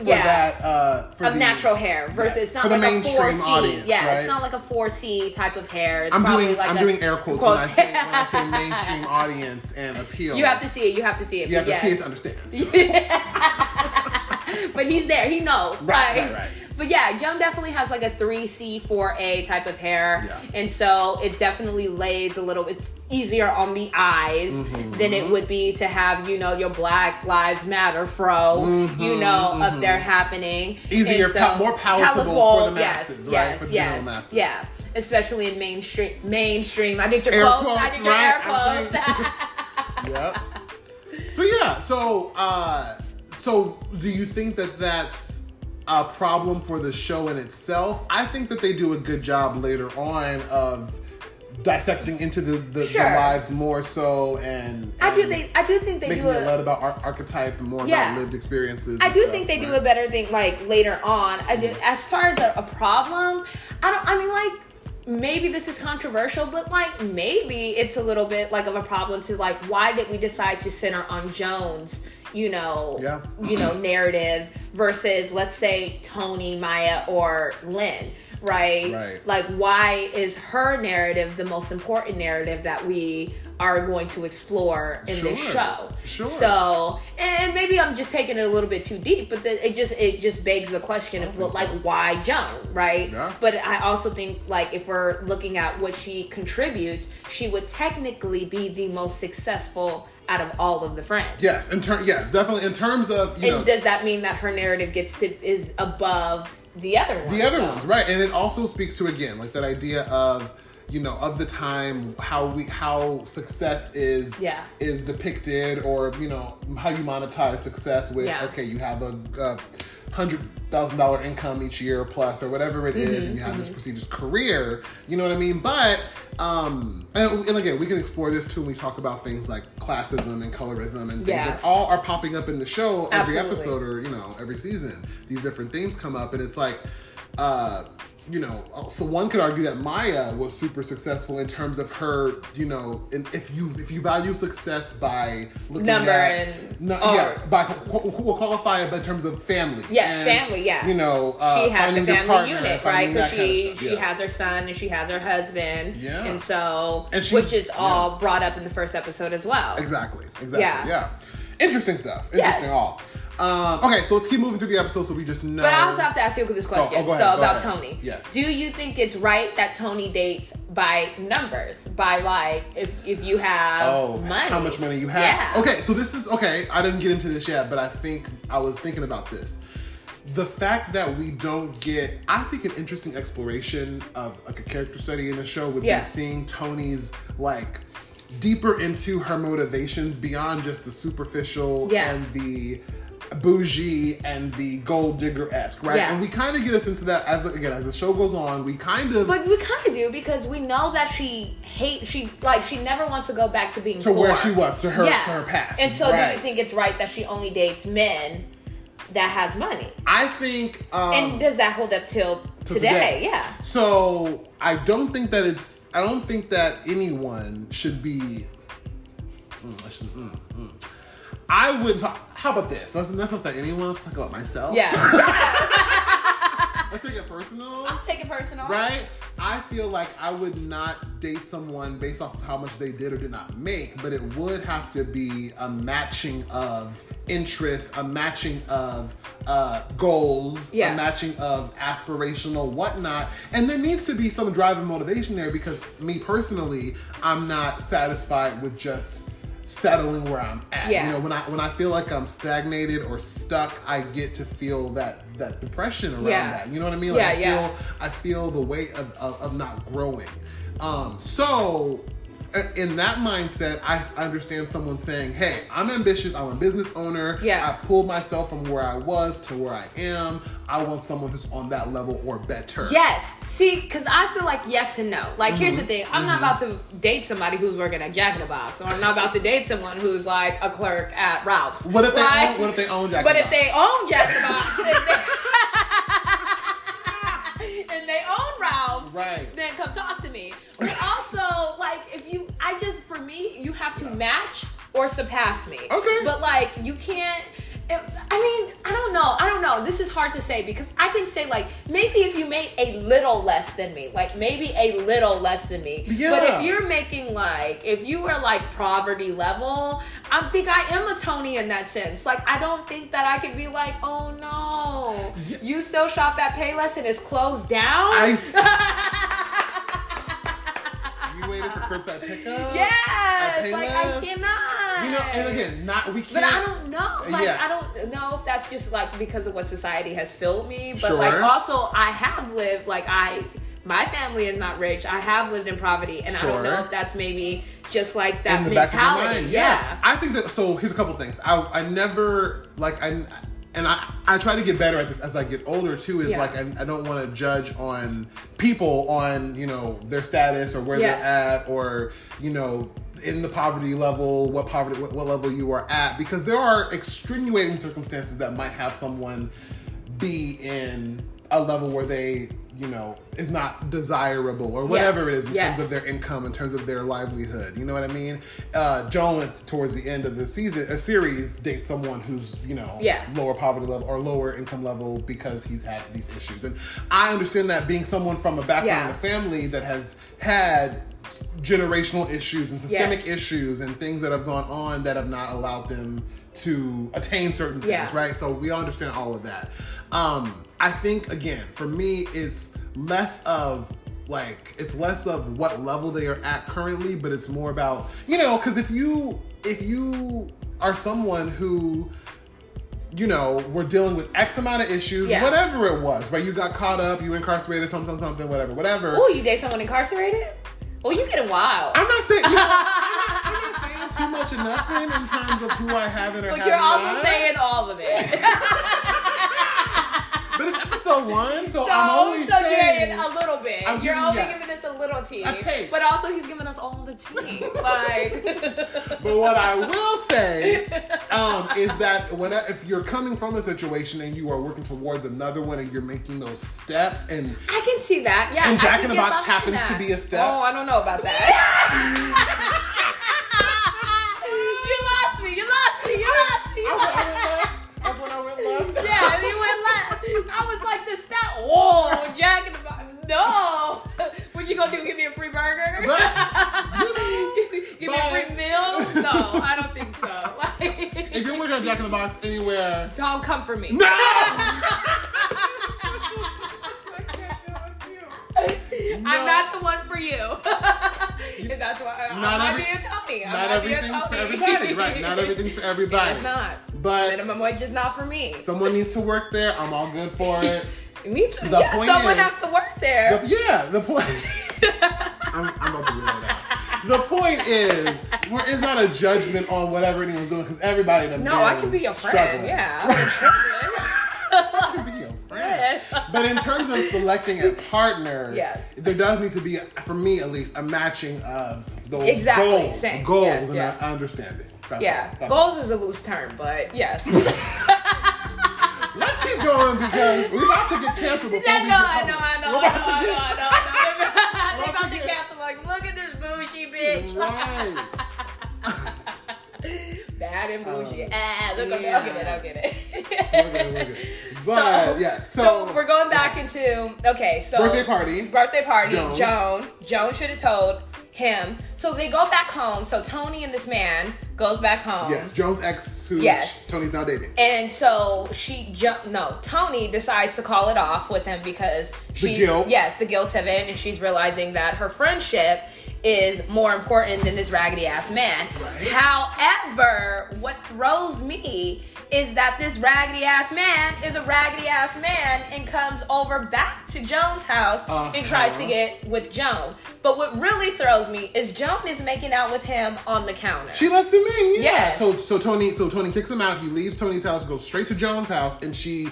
yeah, that uh, for of the- natural hair versus yes, it's not for the like a mainstream four C. audience, yeah, right? it's not like a four C type of hair. It's I'm doing like I'm a- doing air quotes, when I say when I say mainstream audience and appeal. you have to see it. You have to see it. you have to see it to understand. but he's there. He knows, Right, right? right, right. But yeah, Joan definitely has like a three C, four A type of hair, Yeah. and so it definitely lays a little. It's easier on the eyes Mm-hmm, than it would be to have you know your Black Lives Matter fro, you know, up there happening. Mm-hmm, Easier, pa- more palatable for the masses, right? Yes, For the yes, general masses. yeah. Especially in mainstream, mainstream. I did your Air quotes. I did your right? air quotes. yep. So yeah, so uh, so do you think that that's a problem for the show in itself? I think that they do a good job later on of dissecting into the, the, Sure. the lives more so and, I do think I do think they do a, lot about ar- archetype and more Yeah. about lived experiences. I do stuff, think they do a better thing like later on. I do, as far as a, a problem, I don't. I mean, like maybe this is controversial, but like maybe it's a little bit like of a problem to like why did we decide to center on Joan's? You know, Yeah. you know, narrative versus let's say Toni, Maya, or Lynn. Right? Right. Like, why is her narrative the most important narrative that we are going to explore in this show? Sure. So, and maybe I'm just taking it a little bit too deep, but the, it just it just begs the question of like so. why Joan, right? Yeah. But I also think like if we're looking at what she contributes, she would technically be the most successful out of all of the friends. Yes, in ter- yes, definitely in terms of you And know does that mean that her narrative gets to is above the other ones? the other though? ones right and it also speaks to again like that idea of you know of the time how we how success is Yeah. is depicted or you know how you monetize success with Yeah. okay you have a, uh hundred thousand dollar income each year plus or whatever it is, Mm-hmm, and you have this prestigious career you know what i mean but um and, and again we can explore this too when we talk about things like classism and colorism and things Yeah. that all are popping up in the show every Absolutely. episode or you know every season these different themes come up and it's like uh you know so one could argue that maya was super successful in terms of her you know and if you if you value success by looking Number at and- no, or- yeah by we'll qualify it but in terms of family Yes, and, family, yeah. you know uh, she had the family partner, unit, right? Because that kind of she she yes. has her son and she has her husband, Yeah. and so And which is all brought up in the first episode as well. Exactly. Exactly. Yeah. Yeah. Interesting stuff. Interesting Yes. all. Um, okay, so let's keep moving through the episode so we just know. But I also have to ask you this question. oh, go ahead, so about ahead. Toni, Yes. do you think it's right that Toni dates by numbers, by like if if you have Oh, money, how much money you have? Yeah. Okay, so this is okay. I didn't get into this yet, but I think I was thinking about this. The fact that we don't get, I think, an interesting exploration of like a character study in the show would Yeah. be seeing Toni's like deeper into her motivations beyond just the superficial Yeah. and the bougie and the gold digger esque, right? Yeah. And we kind of get us into that as the, again as the show goes on. We kind of But we kind of do because we know that she hate she like she never wants to go back to being to where she was to her yeah. to her past. And so, do you think it's right that she only dates men that has money? I think. Um, and does that hold up till to today? Yeah. So I don't think that it's. I don't think that anyone should be. Mm, should, mm, mm. I would. Talk, How about this? Let's, let's not say anyone. Let's talk about myself. Yeah. Let's take it personal. Take it personal. Right? I feel like I would not date someone based off of how much they did or did not make, but it would have to be a matching of interests, a matching of uh, goals, Yeah. a matching of aspirational whatnot. And there needs to be some drive and motivation there because me personally, I'm not satisfied with just settling where I'm at. Yeah. You know, when I when I feel like I'm stagnated or stuck, I get to feel that that depression around Yeah. that. You know what I mean? Like Yeah, I yeah. feel I feel the weight of, of, of not growing. Um, so in that mindset, I understand someone saying, "Hey, I'm ambitious. I'm a business owner. Yeah. I pulled myself from where I was to where I am. I want someone who's on that level or better." Yes. See, because I feel like yes and no. Like, here's Mm-hmm. the thing I'm not about to date somebody who's working at Jack in the Box, or I'm not about to date someone who's like a clerk at Ralph's. What if they right? own? What if they own Jack? But if they own Jack in the Box and they own Ralph's, Right. then come talk to me. But also, like, if you, I just, for me, you have to match or surpass me. Okay. But like, you can't. I mean, I don't know. I don't know. This is hard to say because I can say like maybe if you made a little less than me, like maybe a little less than me. Yeah. But if you're making like if you were like poverty level, I think I am a Toni in that sense. Like I don't think that I could be like, oh no, Yeah. you still shop at Payless and it's closed down. I waited for curbside pickup. yes, like I cannot. You know, and again, not we can't. But I don't know. Like Yeah. I don't know if that's just like because of what society has filled me. But Sure. like also I have lived like I my family is not rich. I have lived in poverty and I don't know if that's maybe just like that in the back of mentality. mind. Yeah. I think that. So here's a couple things. I I never like I. And I, I try to get better at this as I get older too. Is Yeah. like I, I don't want to judge on people on you know their status or where Yes. they're at or you know in the poverty level what poverty what, what level you are at because there are extenuating circumstances that might have someone be in a level where they you know is not desirable or whatever it is in Yes. terms of their income in terms of their livelihood you know what i mean uh joan towards the end of the season a series dates someone who's you know Yeah. lower poverty level or lower income level because he's had these issues and i understand that being someone from a background Yeah. a family that has had generational issues and systemic Yes. issues and things that have gone on that have not allowed them to attain certain things Yeah. right so we all understand all of that um i think again for me it's less of like it's less of what level they are at currently but it's more about you know because if you if you are someone who you know, we're dealing with X amount of issues, Yeah. whatever it was, right? You got caught up, you incarcerated, something, something, something, whatever, whatever. Oh, you date someone incarcerated? Oh, you getting wild. I'm not saying, you know, too much of nothing in terms of who I haven't or but you're also not. saying all of it. But it's episode one, so, So, I'm only so saying. you're a little bit. I'm you're only yes. giving us a little tea. A taste. But also, he's giving us all the tea. like, But what I will say um, is that when if you're coming from a situation and you are working towards another one and you're making those steps and I can see that. Yeah. And Jack in the Box happens to be a step. Oh, I don't know about that. you lost me. You lost me. You lost me. You I lost I went left. That's when I went left. Yeah, and he went left. I was like, this step. Whoa, Jack in the Box. No. What you gonna do? Give me a free burger? Give me a free meal? No, I don't think so. Like, If you're working at Jack in the Box anywhere, don't come for me. no. I'm not the one for you. if that's why I Not every- be a Toni. I Not might be a everything's for everybody, right? Not everything's for everybody. It's not. But Minimum wage is not for me. someone needs to work there. I'm all good for it. me too. the yeah, someone is- has to work there. The- yeah, the point. I'm, I'm about to relay that. The point is, it's not a judgment on whatever anyone's doing because everybody. no, I can be your friend. Yeah. I can be your friend. But in terms of selecting a partner, Yes. there does need to be, for me at least, a matching of those Exactly, goals, same. goals, Yes, and yeah. a understanding. That's Yeah, all. goals is a loose term, but yes. Let's keep going because we're about to get canceled before I we know, get I know, I know, We're I know, about to I know, I know, I know. They We're about to cancel. Like, look at this bougie bitch. Right. Bad and bougie. Um, ah, look, okay, yeah. I'll get it, I'll get it. We're good, we're good. But yeah, so, so we're going back into okay. So birthday party. birthday party. Jones. Joan. Joan should have told him. So they go back home. So Toni and this man goes back home. Yes, Joan's ex, who Yes. Toni's now dating. And so she ju- no Toni decides to call it off with him because she guilt. yes the guilt of it and she's realizing that her friendship is more important than this raggedy ass man. Right. However, what throws me is that this raggedy ass man is a raggedy ass man and comes over back to Joan's house Uh-huh. and tries to get with Joan. But what really throws me is Joan is making out with him on the counter. She lets him in, yeah. Yes. So so Toni so Toni kicks him out. He leaves Toni's house, goes straight to Joan's house, and she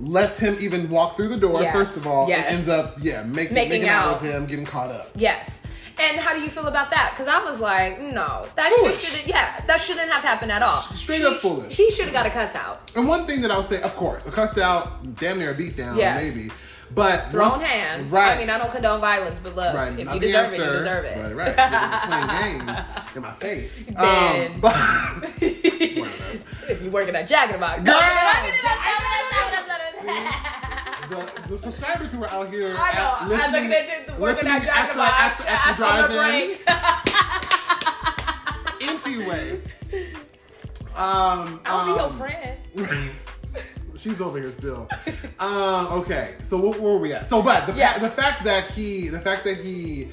lets him even walk through the door. Yes. First of all, Yes. and ends up yeah making Making making, out. out. with him, getting caught up. Yes. And how do you feel about that? Because I was like, no, that shouldn't. Yeah, that shouldn't have happened at all. Straight She- up foolish. He should have got a cuss out. And one thing that I'll say, of course, a cuss out, damn near a beat down, Yes. maybe. But Thrown one- hands. right? I mean, I don't condone violence, but look, Right, if not you the deserve it, you deserve it. Right, right. You're playing games in my face. Then- Um, but one of those. if you working at Jack in the Box, Girl, I the, the subscribers who are out here know. at- I'm listening, looking at the, working listening at Jack in the Box at the, at the, after the drive-in. Anyway, um, I'll be your um, friend. She's over here still. um, okay, so what, where were we at? So, but the, Yeah. the fact that he, the fact that he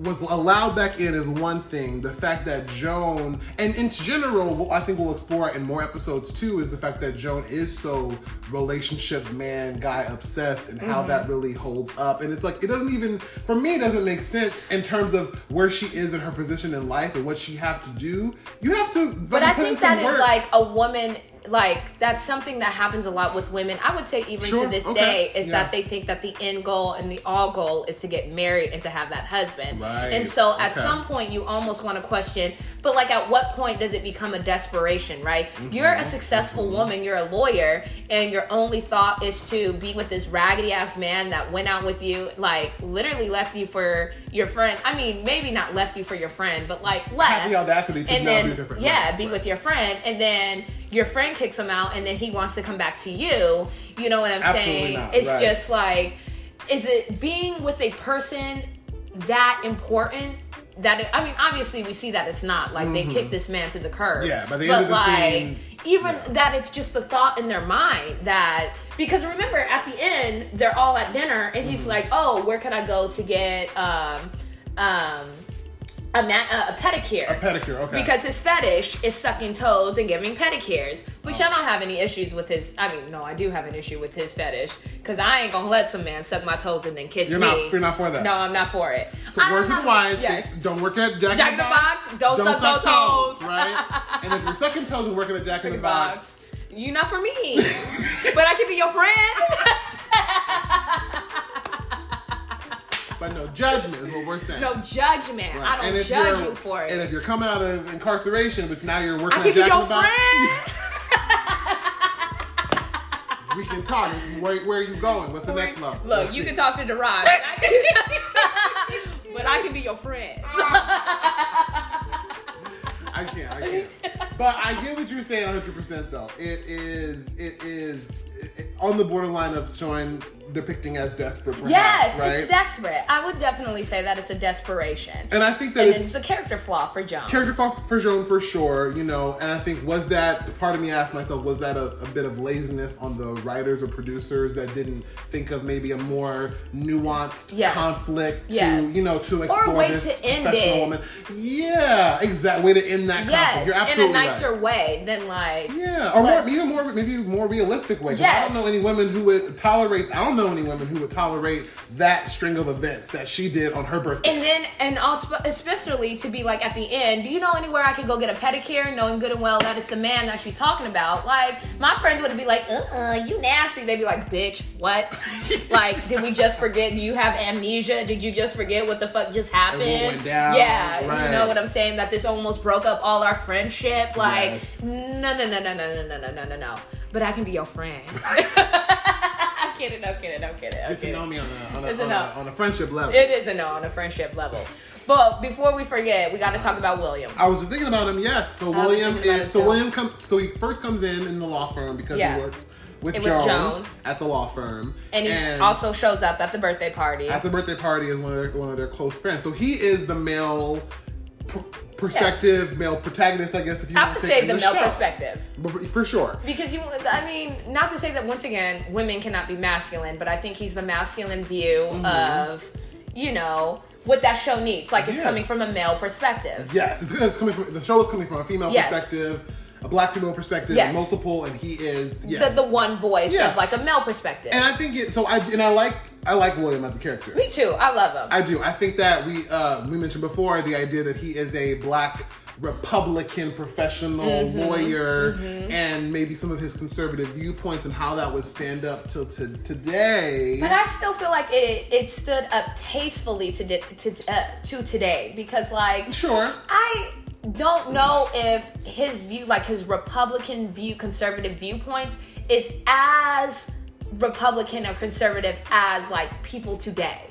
was allowed back in is one thing. The fact that Joan, and in general, I think we'll explore in more episodes too, is the fact that Joan is so relationship man guy obsessed and how Mm-hmm. that really holds up. And it's like it doesn't even, for me, it doesn't make sense in terms of where she is in her position in life and what she have to do. You have to, But I think that is work. like a woman, like that's something that happens a lot with women. I would say even Sure, to this okay, day is yeah. that they think that the end goal and the all goal is to get married and to have that husband. Right, And so at okay. some point you almost want to question, but like at what point does it become a desperation, right? Mm-hmm. You're a successful woman, you're a lawyer, and your only thought is to be with this raggedy ass man that went out with you, like literally left you for your friend. I mean, maybe not left you for your friend, but like left Have the audacity to and then be yeah, be right. with your friend, and then your friend kicks him out, and then he wants to come back to you. You know what I'm Absolutely saying? not, It's right. just like, is it being with a person that important? That it, I mean, obviously we see that it's not like they kick this man to the curb. Mm-hmm. Yeah, by the but end of the like, scene, even yeah. that it's just the thought in their mind that because remember at the end they're all at dinner and Mm-hmm. he's like, oh, where can I go to get um um a, ma- a pedicure? A pedicure, okay. Because his fetish is sucking toes and giving pedicures, which oh. I don't have any issues with his. I mean, no, I do have an issue with his fetish because I ain't gonna let some man suck my toes and then kiss You're me. not- you're not for that. No, I'm not for it. So I'm word to the wise, Yes. don't work at Jack, Jack in the Box, don't suck no toes. right? and if you're sucking toes and working at Jack in the Box, you're not for me, but I can be your friend. but no judgment is what we're saying. no judgment. Right. I don't And if judge you're- for it. And if you're coming out of incarceration, but now you're working I at can be your the Box, friend. we can talk. Where, where are you going? What's the next level? Look, Let's you see. can talk to the but I can, but I can be your friend. I can't. I can't. But I get what you're saying 100 percent though. It is. It is it- it- on the borderline of showing depicting as desperate. Perhaps, Yes, right? it's desperate. I would definitely say that it's a desperation. and I think that And it's it's the character flaw for Joan. character flaw for Joan for sure, you know, and I think was that part of me asked myself, was that a, a bit of laziness on the writers or producers that didn't think of maybe a more nuanced Yes. conflict to, Yes. you know, to explore way this to end professional it. woman? Yeah, exact way to end that conflict. yes, You're in a nicer right. way than like. Yeah, or more, even more, maybe more realistic way. 'Cause I don't know any women who would tolerate. I don't know any women who would tolerate that string of events that she did on her birthday. And then, and also, especially to be like at the end, do you know anywhere I could go get a pedicure, knowing good and well that it's the man that she's talking about? Like, my friends would be like, uh uh you nasty. They'd be like, bitch, what? like, did we just forget? Do you have amnesia? Did you just forget what the fuck just happened? went down, Yeah, right. you know what I'm saying? That this almost broke up all our friendship. Like, Yes. no, no, no, no, no, no, no, no, no, no, no. But I can be your friend. I'm kidding, I'm kidding, I'm kidding. I'm Get to know me on a on a, on, a, on a friendship level. It is a no on a friendship level. But before we forget, we got to talk about William. I was just thinking about him. Yes. So I William is so too. William come so he first comes in in the law firm because Yeah. he works with With Joan, Joan. at the law firm, And he also shows up at the birthday party. at the birthday party is one of their, one of their close friends. So he is the male perspective, male protagonist, I guess. If you I would to say in the male show. perspective. But for sure. Because you, I mean, not to say that once again, women cannot be masculine, but I think he's the masculine view Mm-hmm. of, you know, what that show needs. Like it's Yeah. coming from a male perspective. Yes, it's, it's coming from the show is coming from a female Yes. perspective, a black female perspective, Yes. multiple, and he is yeah. The the one voice Yeah. of like a male perspective. and I think it. So I and I like I like William as a character. Me too. I love him. I do. I think that we uh, we mentioned before the idea that he is a black Republican professional Mm-hmm. lawyer, and maybe some of his conservative viewpoints and how that would stand up till to today. But I still feel like it it stood up tastefully to di- to uh, to today because like sure. I don't know if his view like his Republican view conservative viewpoints is as Republican or conservative as like people today.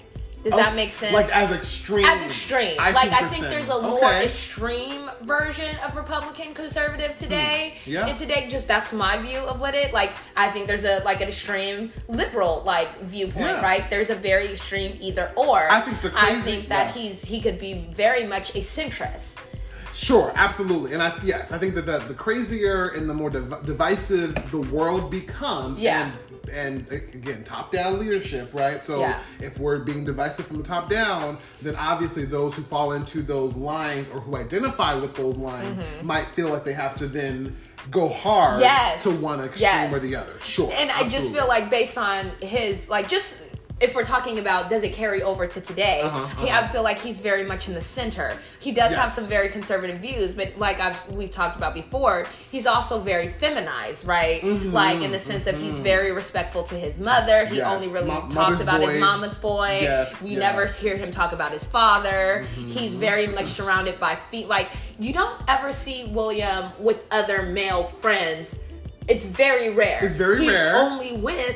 Does that make sense? Like as extreme. as extreme. I like I think there's a more extreme version of Republican conservative today. Hmm. Yeah. And today just that's my view of what it like I think there's a like an extreme liberal like viewpoint, Yeah. right? There's a very extreme either or. I think the I think that yeah. he's he could be very much a centrist. Sure, absolutely, and I yes, I think that the, the crazier and the more div- divisive the world becomes, Yeah. and and again, top down leadership, right? So Yeah. if we're being divisive from the top down, then obviously those who fall into those lines or who identify with those lines might feel like they have to then go hard Mm-hmm. Yes. to one extreme Yes. or the other. Sure, And I just feel like based on his like just if we're talking about does it carry over to today, Uh-huh, uh-huh. I feel like he's very much in the center. He does have some very conservative views, but like I've we've talked about before, he's also very feminized, right? Mm-hmm, like in the sense of he's very respectful to his mother. He Yes. only really Mo- talks about boy. his mama's boy. Yes, we yeah. never hear him talk about his father. Mm-hmm. He's very much surrounded by feet. Like you don't ever see William with other male friends. It's very rare. It's very He's rare. Only with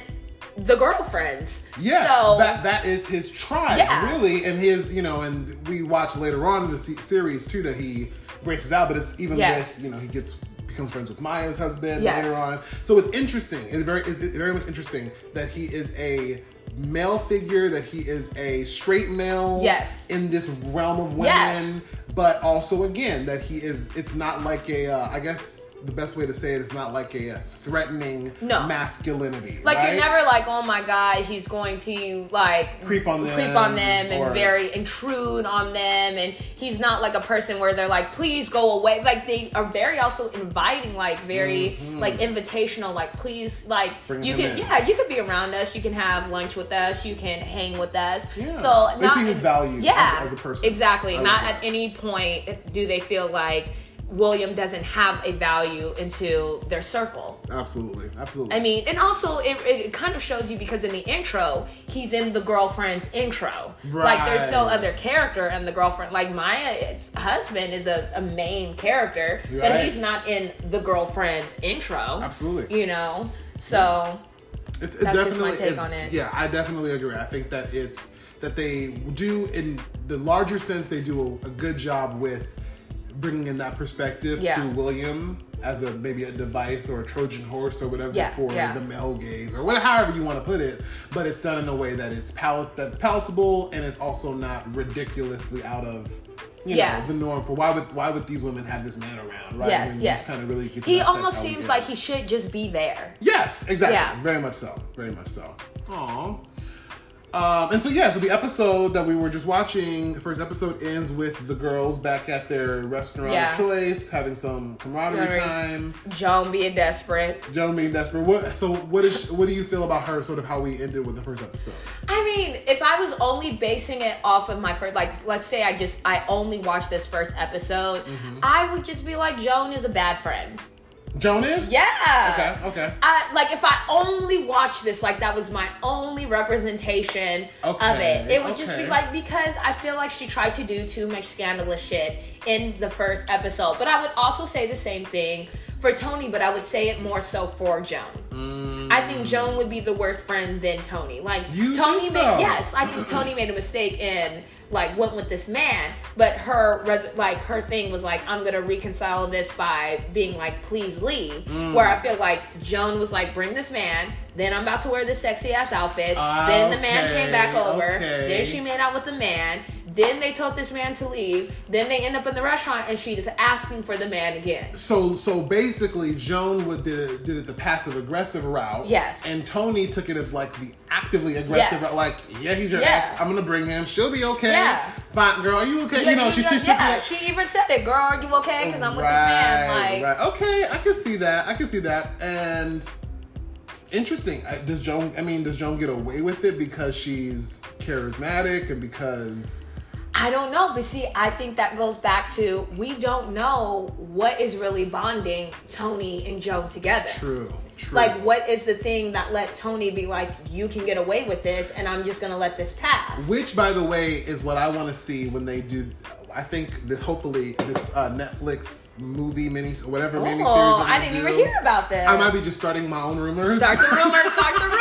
the girlfriends. Yeah, So that that is his tribe, Yeah. really, and his you know, and we watch later on in the series too that he branches out, but it's even Yes. with you know he gets becomes friends with Maya's husband Yes. later on. So it's interesting. It's very it's very much interesting that he is a male figure, that he is a straight male, Yes. in this realm of women, Yes. but also again that he is. It's not like a uh, I guess. The best way to say it is not like a, threatening No. masculinity. like right? you're never like, oh my god, he's going to like Creep on them, creep on them, and or- very intrude on them, and he's not like a person where they're like, please go away. Like they are very also inviting, like very like invitational, like please, like Mm-hmm. Bring you can, in. yeah, you could be around us, you can have lunch with us, you can hang with us. Yeah. So They not see his value yeah, as- as a person. Exactly. I Not at any point do they feel like William doesn't have a value into their circle. Absolutely, absolutely. I mean, and also it, it kind of shows you because in the intro, he's in the girlfriend's intro. Right. Like, there's no other character in the girlfriend. Like, Maya's husband is a, a main character, Right. but he's not in the girlfriend's intro. Absolutely. You know? So, it's, it's that's just definitely my take it's- on it. Yeah, I definitely agree. I think that it's that they do in the larger sense they do a, a good job with bringing in that perspective Yeah. through William as a maybe a device or a Trojan horse or whatever Yeah, for yeah. the male gaze or whatever however you want to put it. But it's done in a way that it's pal- that's palatable and it's also not ridiculously out of you Yeah. know the norm for why would why would these women have this man around right Yes, When yes. kind of really he almost how he seems like he should just be there. Yes, exactly. Yeah. Very much so. Very much so. Aww. Um, and so yeah, so the episode that we were just watching, the first episode ends with the girls back at their restaurant Yeah. of choice, having some camaraderie Very- time. Joan being desperate. Joan being desperate. What? So what is? What do you feel about her? Sort of how we ended with the first episode. I mean, if I was only basing it off of my first, like, let's say I just, I only watched this first episode, Mm-hmm. I would just be like, Joan is a bad friend. Joan is. Yeah. Okay. Okay. I, like if I only watched this, like that was my only representation of it. It would just be like because I feel like she tried to do too much scandalous shit in the first episode. But I would also say the same thing for Toni, but I would say it more so for Joan. I think Joan would be the worst friend than Toni. Like Mm. You Toni think made yes, I think Toni made a mistake in like went with this man, but her res- like her thing was like I'm gonna reconcile this by being like please leave. Mm. Where I feel like Joan was like bring this man, then I'm about to wear this sexy ass outfit. Then the man came back over. okay. Then she made out with the man. Then they told this man to leave. Then they end up in the restaurant, and she is asking for the man again. So so basically, Joan would did it, did it the passive aggressive route. Yes. And Toni took it as like the actively aggressive Yes. route. Like, yeah, he's your Yeah. ex. I'm gonna bring him. She'll be okay. Yeah. Fine, girl. Are you okay? Yeah, you know, she chit yeah, she even said it, girl. Are you okay? Because I'm with this man. Like, right. Okay, I can see that. I can see that. And interesting. Does Joan? I mean, does Joan get away with it because she's charismatic and because I don't know, but see, I think that goes back to we don't know what is really bonding Toni and Joe together. true, true. Like, what is the thing that let Toni be like, you can get away with this, and I'm just gonna let this pass? Which, by the way, is what I want to see when they do. I think that hopefully this uh, Netflix movie mini, whatever mini series. oh, I didn't even hear about this. I might be just starting my own rumors. Start the rumors. Start the rumors.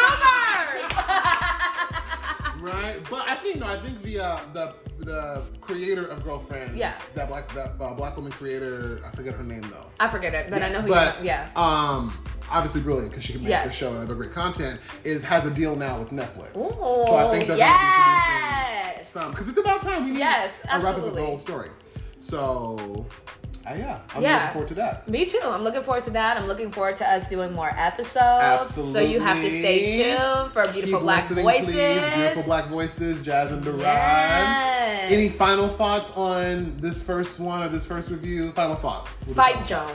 right? But I think no, I think the uh, the the creator of Girlfriends, Yeah. that black that uh, black woman creator, I forget her name though. I forget it, but I know who. but, you yeah. Um, obviously brilliant because she can make Yes. the show and other great content. Is has a deal now with Netflix. Ooh, so I think they're gonna be yes. some because it's about time we need Yes, a wrap up the whole story. So, uh, yeah, I'm Yeah. looking forward to that. Me too. I'm looking forward to that. I'm looking forward to us doing more episodes. So you have to stay tuned for beautiful Keep black voices. please. Beautiful black voices, Jazz and Durad. Yes. Any final thoughts on this first one or this first review? Final thoughts. Fight Joan.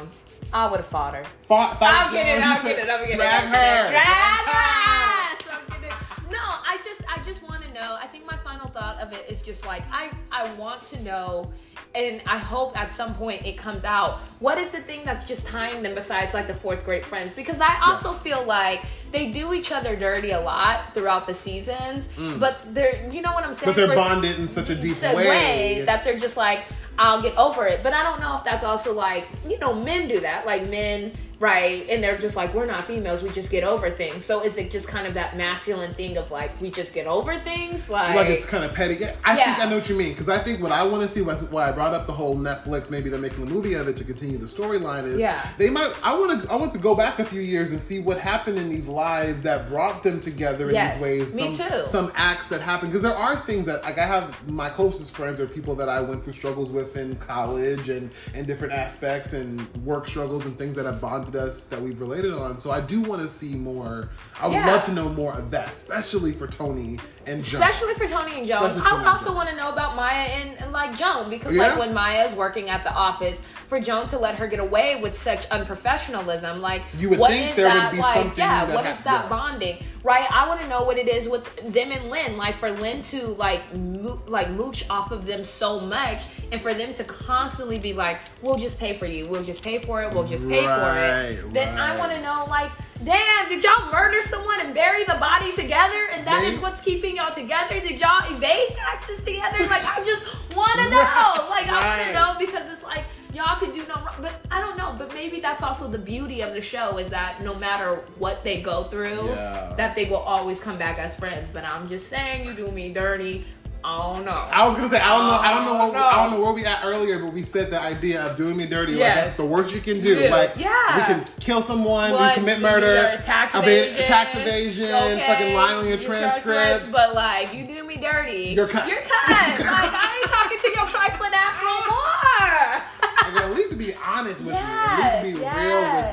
I would have fought her. Fight, fight I'm kidding. Joan. I'm said kidding. I'm kidding. Drag I'm her. Drag her. ass. I'm kidding. No, I just, I just want to know. I think my final thought of it is just like I, I want to know, and I hope at some point it comes out. What is the thing that's just tying them besides like the fourth grade friends? Because I also feel like they do each other dirty a lot throughout the seasons, but they're, you know what I'm saying? Mm. But they're For- bonded in such a deep said way. that they're just like I'll get over it. But I don't know if that's also like you know men do that, like men. Right, and they're just like we're not females. We just get over things. So is it just kind of that masculine thing of like we just get over things? Like, like it's kind of petty. Yeah, I think I know what you mean because I think what I want to see, why why I brought up the whole Netflix, maybe they're making a movie of it to continue the storyline. Is Yeah. they might. I want to. I want to go back a few years and see what happened in these lives that brought them together in Yes, these ways. me some, too. Some acts that happened because there are things that like I have my closest friends are people that I went through struggles with in college and and different aspects and work struggles and things that have bonded us that we've related on. So I do want to see more. I would Yeah. love to know more of that, especially for Toni and Joan. Especially for Toni and Joan. Especially I would also want to know about Maya and, and like Joan because Yeah. like when Maya is working at the office, for Joan to let her get away with such unprofessionalism, like You would what think is there would that be like? something Yeah, that what hap- is that yes. bonding? Right? I want to know what it is with them and Lynn. Like for Lynn to like mo- like mooch off of them so much, and for them to constantly be like, "We'll just pay for you. We'll just pay for it. We'll just pay for it." Right, Then I want to know like. Damn, did y'all murder someone and bury the body together? And that is They- what's keeping y'all together? Did y'all evade taxes together? Like, I just want to know. Right, Like, I right. to know because it's like y'all could do no wrong. But I don't know. But maybe that's also the beauty of the show is that no matter what they go through, Yeah. that they will always come back as friends. But I'm just saying, you do me dirty. I don't know. I was gonna say I don't know I don't know Oh, what, no. I don't know where we at earlier, but we said the idea of doing me dirty. Like Yes. that's the worst you can do. Like Yeah. we can kill someone, What? we commit murder, tax eva- evasion, tax evasion, okay, fucking lying on your you transcripts. But like, you do me dirty. You're cut. You're cut. like I ain't talking to your trifling ass no ah. more. Like, at least be honest with Yes, you. At least be yes.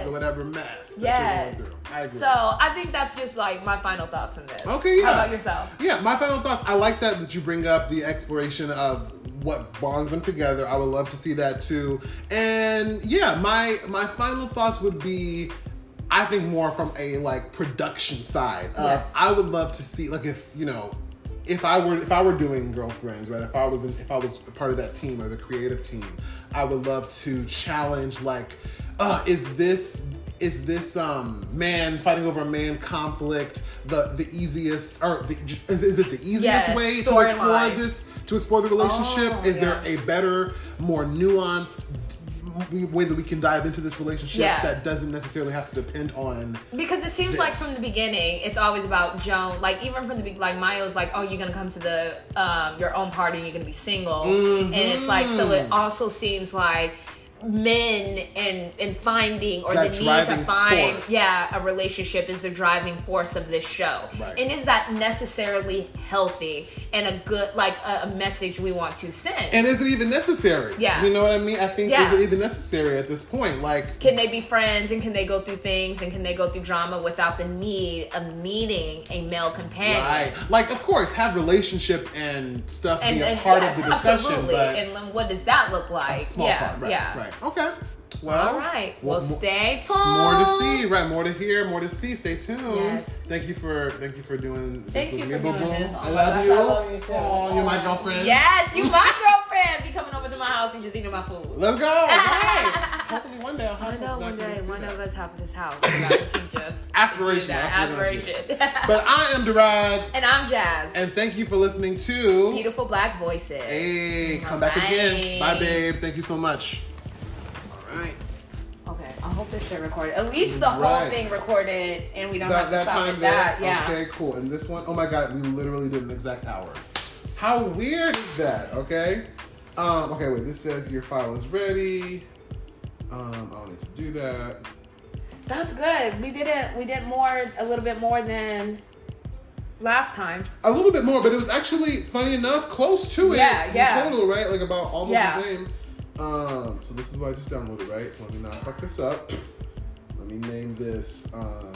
real with whatever mess that you're going through. I agree. So I think that's just like my final thoughts on this. Okay, yeah. How about yourself? Yeah, my final thoughts. I like that that you bring up the exploration of what bonds them together. I would love to see that too. And yeah, my my final thoughts would be I think more from a like production side. Yes. I would love to see like if, you know, if I were if I were doing girlfriends, right? If I was in, if I was a part of that team or the creative team, I would love to challenge like, uh, is this is this um man fighting over a man conflict the the easiest or the, is, is it the easiest Yes, way to explore storyline. this to explore the relationship? Oh, is yeah. there a better, more nuanced way that we can dive into this relationship Yeah. that doesn't necessarily have to depend on Because it seems like from the beginning, it's always about Joan. Like even from the be- like Maya's like, oh, you're gonna come to the um, your own party and you're gonna be single, and it's like so. Mm-hmm. It also seems like men and and finding or That the need to find force. yeah a relationship is the driving force of this show Right. and is that necessarily healthy and a good like a, a message we want to send And is it even necessary? Yeah. You know what I mean? I think Yeah. is it even necessary at this point? Like can they be friends and can they go through things and can they go through drama without the need of needing a male companion Right. Like, of course, have relationship and stuff and, be a and part yes, of the discussion, absolutely but and what does that look like yeah part. Right. yeah Right. Okay. Well. all right well, mo- stay tuned More to see, right? More to hear, more to see. Stay tuned. Yes. Thank you for thank you for doing Thank this you with for me, doing boo boo. I Oh, love I you. love you too. Aw, you're my girlfriend. Yes, you my girlfriend. Be coming over to my house and just eating my food. Let's go. Right. Hopefully one day I'll have I know one day one that. of us have this house. and I can just Aspiration, do that. that's what we're gonna do. Aspiration. But I am Derad, and I'm Jazz. and thank you for listening to. Beautiful black voices. Hey, come back Bye. again. Bye, babe. Thank you so much. Right. Okay, I hope this shit recorded. At least the whole thing recorded, and we don't That, have to that stop time at there. that. Yeah. Okay, cool. And this one, oh my god, we literally did an exact hour. How weird is that? Okay. Um. Okay. Wait. This says your file is ready. Um. I don't need to do that. That's good. We did it. We did more, a little bit more than last time. A little bit more, but it was actually funny enough, close to it. Yeah, in yeah. Total, right? Like about almost Yeah. the same. Um. So this is what I just downloaded, right? So let me not fuck this up. Let me name this. Um.